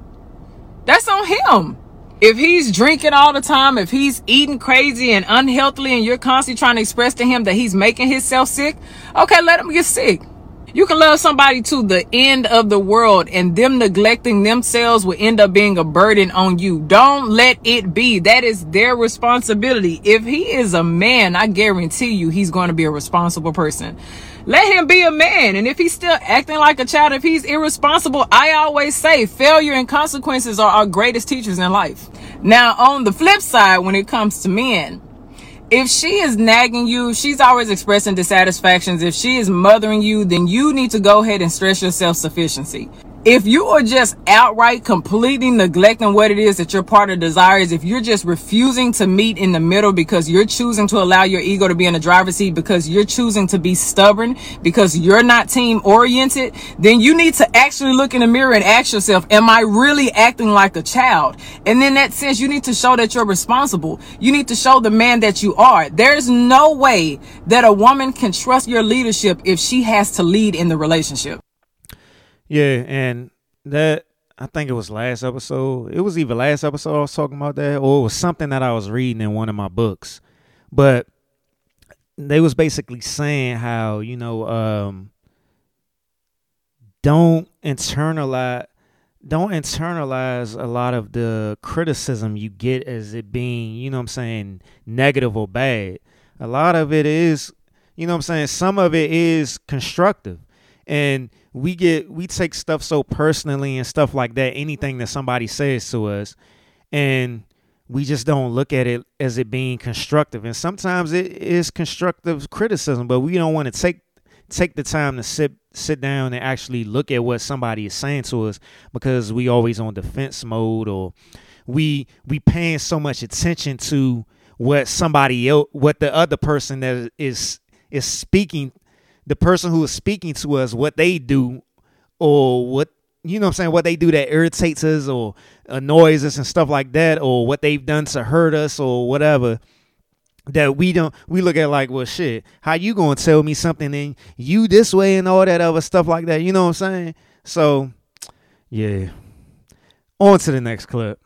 That's on him if he's drinking all the time, if he's eating crazy and unhealthily, and you're constantly trying to express to him that he's making himself sick, okay, let him get sick. You can love somebody to the end of the world and them neglecting themselves will end up being a burden on you. Don't let it be. That is their responsibility. If he is a man, I guarantee you he's going to be a responsible person. Let him be a man. And if he's still acting like a child, if he's irresponsible, I always say failure and consequences are our greatest teachers in life. Now, on the flip side, when it comes to men, if she is nagging you, she's always expressing dissatisfactions. If she is mothering you, then you need to go ahead and stress your self sufficiency if you are just outright completely neglecting what it is that your partner desires, if you're just refusing to meet in the middle because you're choosing to allow your ego to be in the driver's seat because you're choosing to be stubborn because you're not team oriented, then you need to actually look in the mirror and ask yourself, am I really acting like a child? And in that sense, you need to show that you're responsible. You need to show the man that you are. There's no way that a woman can trust your leadership if she has to lead in the relationship. Yeah, and that I think it was last episode. It was either last episode I was talking about that, or it was something that I was reading in one of my books. But they was basically saying how you know um, don't internalize don't internalize a lot of the criticism you get as it being you know what I'm saying negative or bad. A lot of it is you know what I'm saying. Some of it is constructive, and we get we take stuff so personally and stuff like that anything that somebody says to us and we just don't look at it as it being constructive. And sometimes it is constructive criticism but we don't want to take take the time to sit sit down and actually look at what somebody is saying to us because we always on defense mode or we we paying so much attention to what somebody else what the other person that is is speaking the person who is speaking to us what they do or what you know what I'm saying what they do that irritates us or annoys us and stuff like that or what they've done to hurt us or whatever that we don't we look at like well shit how you gonna tell me something and you this way and all that other stuff like that you know what i'm saying? So yeah. On to the next clip.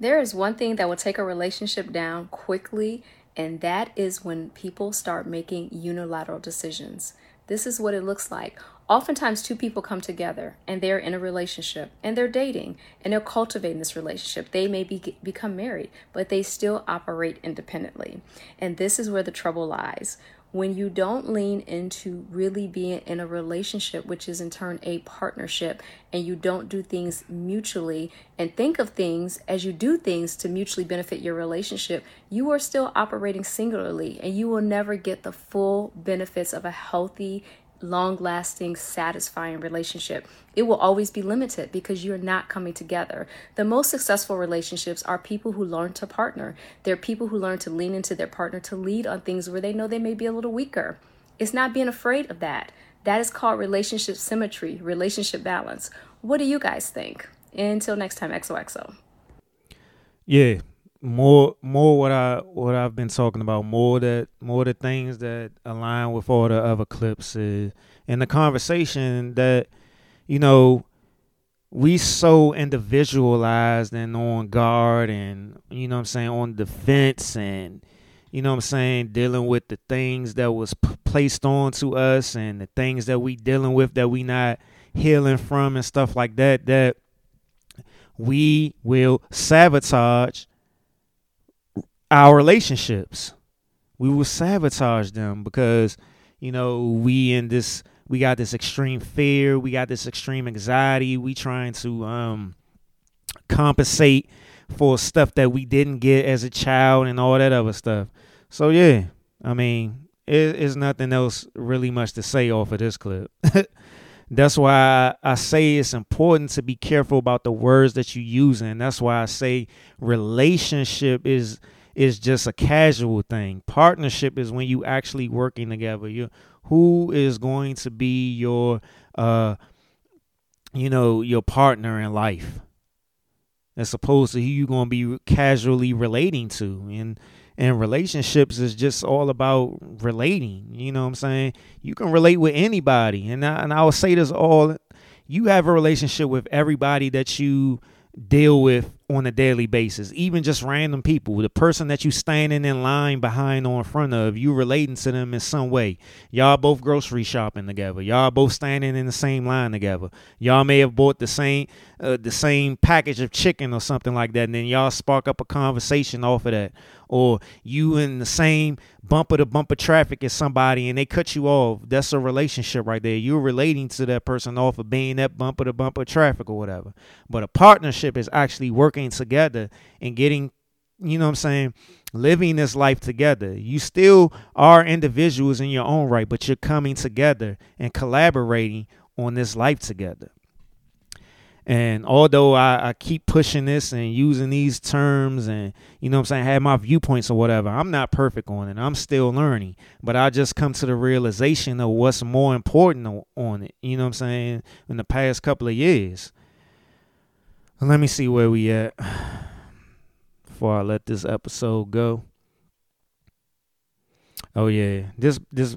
There is one thing that will take a relationship down quickly, and that is when people start making unilateral decisions. This is what it looks like. Oftentimes, two people come together and they're in a relationship and they're dating and they're cultivating this relationship. They may be, become married, but they still operate independently. And this is where the trouble lies when you don't lean into really being in a relationship, which is in turn a partnership, and you don't do things mutually and think of things as you do things to mutually benefit your relationship, you are still operating singularly and you will never get the full benefits of a healthy long lasting, satisfying relationship. It will always be limited because you're not coming together. The most successful relationships are people who learn to partner. They're people who learn to lean into their partner to lead on things where they know they may be a little weaker. It's not being afraid of that. That is called relationship symmetry, relationship balance. What do you guys think? Until next time, XOXO. Yeah, more more what I what I've been talking about more that more the things that align with all the other clips is and the conversation that you know we so individualized and on guard and you know I'm saying on defense and you know I'm saying dealing with the things that was p- placed on to us and the things that we dealing with that we not healing from and stuff like that that we will sabotage our relationships. We will sabotage them because, you know, we in this we got this extreme fear, we got this extreme anxiety, we trying to um compensate for stuff that we didn't get as a child and all that other stuff. So yeah, I mean, it is nothing else really much to say off of this clip. <laughs> That's why I, I, say it's important to be careful about the words that you use, and that's why I say relationship is is just a casual thing. Partnership is when you actually working together. You who is going to be your uh you know your partner in life as opposed to who you're going to be casually relating to and and relationships is just all about relating you know what i'm saying you can relate with anybody and I, and I will say this all you have a relationship with everybody that you deal with on a daily basis, even just random people. The person that you standing in line behind or in front of, you relating to them in some way. Y'all both grocery shopping together. Y'all both standing in the same line together. Y'all may have bought the same uh, the same package of chicken or something like that, and then y'all spark up a conversation off of that. Or you in the same bumper to bumper traffic as somebody and they cut you off. That's a relationship right there. You're relating to that person off of being that bumper to bumper traffic or whatever. But a partnership is actually working together and getting, you know what I'm saying, living this life together. You still are individuals in your own right, but you're coming together and collaborating on this life together. And although I, I, keep pushing this and using these terms and, you know I'm saying, have my viewpoints or whatever, I'm not perfect on it. I'm still learning. But I just come to the realization of what's more important on it, you know I'm saying, in the past couple of years. Let me see where we at before I let this episode go. Oh yeah. This this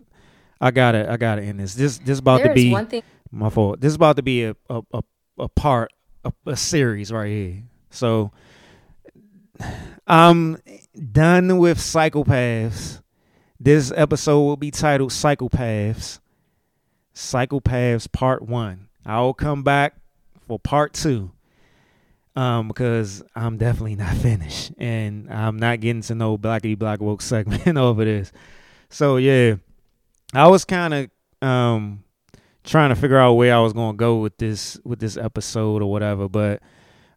I gotta I gotta end this. This this about there to be one thing- my fault. This is about to be a, a, a a part a, a series right here. So I'm done with cycle paths. This episode will be titled Cycle Paths. Psychopaths Part One. I'll come back for part two. Um, because I'm definitely not <laughs> finished and I'm not getting to know Blackity Black Woke <laughs> segment over this. So yeah. I was kind of um trying to figure out where I was gonna go with this with this episode or whatever. But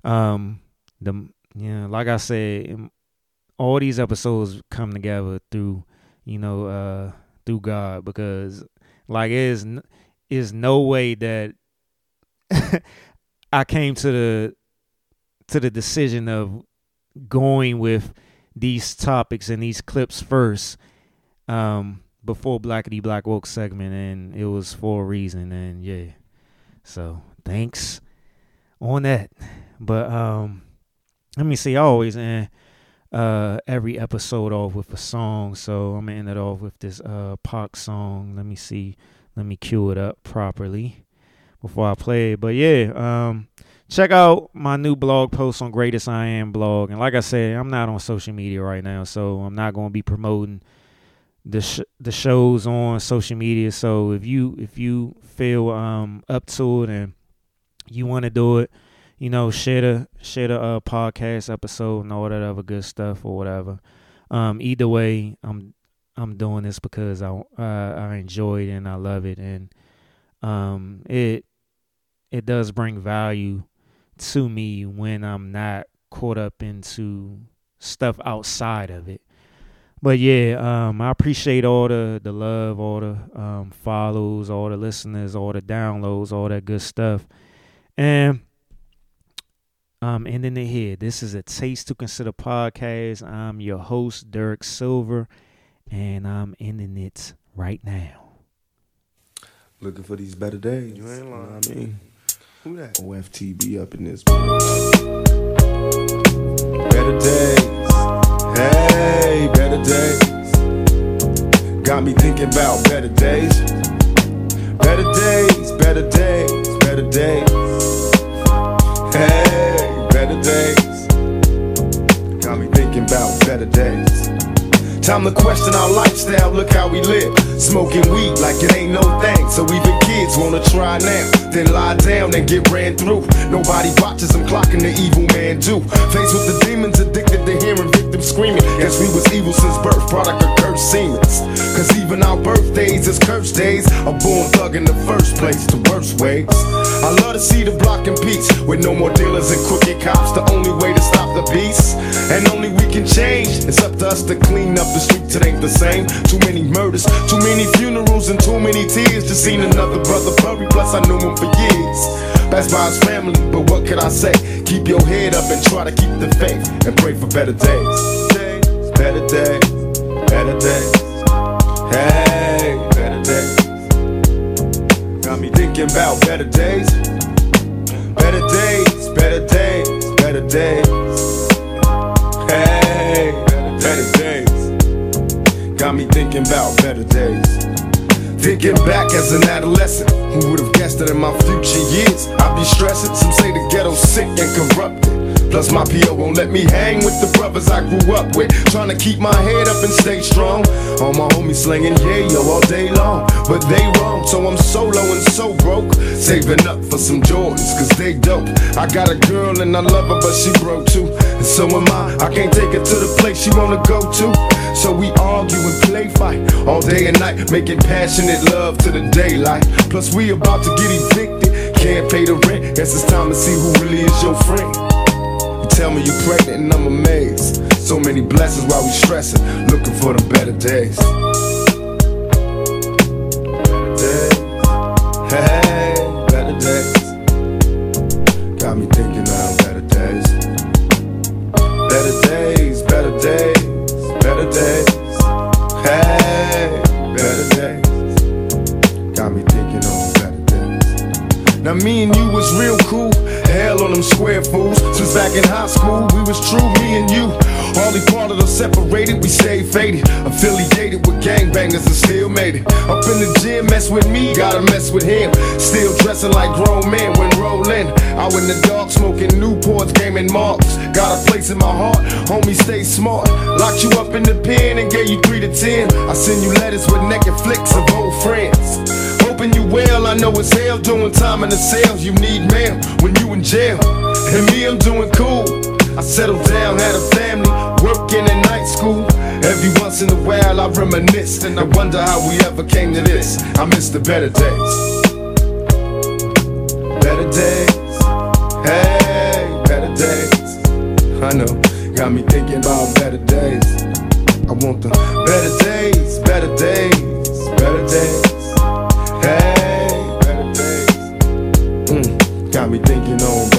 um, the you know, like I said, all these episodes come together through you know uh through God because like is is no way that <laughs> I came to the to the decision of going with these topics and these clips first um, before Blackity Black Woke segment, and it was for a reason. And yeah, so thanks on that. But um, let me see. I always end uh, every episode off with a song, so I'm gonna end it off with this uh Pac song. Let me see. Let me cue it up properly before I play it. But yeah, um, check out my new blog post on Greatest I Am blog. And like I said, I'm not on social media right now, so I'm not going to be promoting the sh- the shows on social media. So if you if you feel um up to it and you want to do it, you know, share the share the uh, podcast episode and all that other good stuff or whatever. Um, either way, I'm I'm doing this because I uh, I enjoy it and I love it and um it it does bring value to me when I'm not caught up into stuff outside of it. But yeah, um, I appreciate all the the love, all the um, follows, all the listeners, all the downloads, all that good stuff. And I'm ending it here. This is a Taste to Consider podcast. I'm your host, Derek Silver, and I'm ending it right now. Looking for these better days. You ain't lying. know what I mean? Who that? OFTB up in this. Better days. Hey, better days. Got me thinking about better days. Better days, better days, better days. Hey, better days. Got me thinking about better days. Time to question our lifestyle, look how we live. Smoking weed like it ain't no thing. So even kids wanna try now. Then lie down and get ran through. Nobody watches them clocking the evil man do. Faced with the demons addicted to hearing victims screaming. Guess we was evil since birth, product of cursed Siemens. Cause even our birthdays is cursed days. A born thug in the first place, the worst ways. I love to see the block in peace. With no more dealers and crooked cops. The only way to stop the beast. And only we can change. It's up to us to clean up the streets, it ain't the same. Too many murders, too many funerals, and too many tears. Just seen another brother bury, plus I knew him for years. Passed by his family, but what could I say? Keep your head up and try to keep the faith and pray for better days. Better days, better days. Hey, better days. Got me thinking about better days. Better days, better days, better days. Hey, better days. Got me thinking about better days. Thinking back as an adolescent, who would have guessed that in my future years I'd be stressing? Some say the ghetto's sick and corrupted. Plus my PO won't let me hang with the brothers I grew up with. Trying to keep my head up and stay strong. All my homies slinging yeah yo all day long, but they wrong. So I'm solo and so broke, saving up for some Jordans cause they dope. I got a girl and I love her, but she broke too. And so am I. I can't take her to the place she wanna go to. So we argue and play fight all day and night, making passionate love to the daylight. Plus we about to get evicted, can't pay the rent. Guess it's time to see who really is your friend. Tell me you're pregnant and I'm amazed. So many blessings while we stressing, looking for the. Better days. Mess with me, gotta mess with him. Still dressing like grown men when rolling. Out in the dark, smoking Newports, gaming marks. Got a place in my heart, homie, stay smart. Locked you up in the pen and gave you three to ten. I send you letters with naked flicks of old friends. Hoping you well, I know it's hell doing time in the cells. You need mail when you in jail. And me, I'm doing cool. I settled down, had a family, working in night school. Every once in a while, I reminisce and I wonder how we ever came to this. I miss the better days. Better days. Hey, better days. I know, got me thinking about better days. I want the better days, better days, better days. Hey, better days. Mm, got me thinking on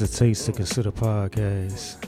It's a Taste to Consider podcast.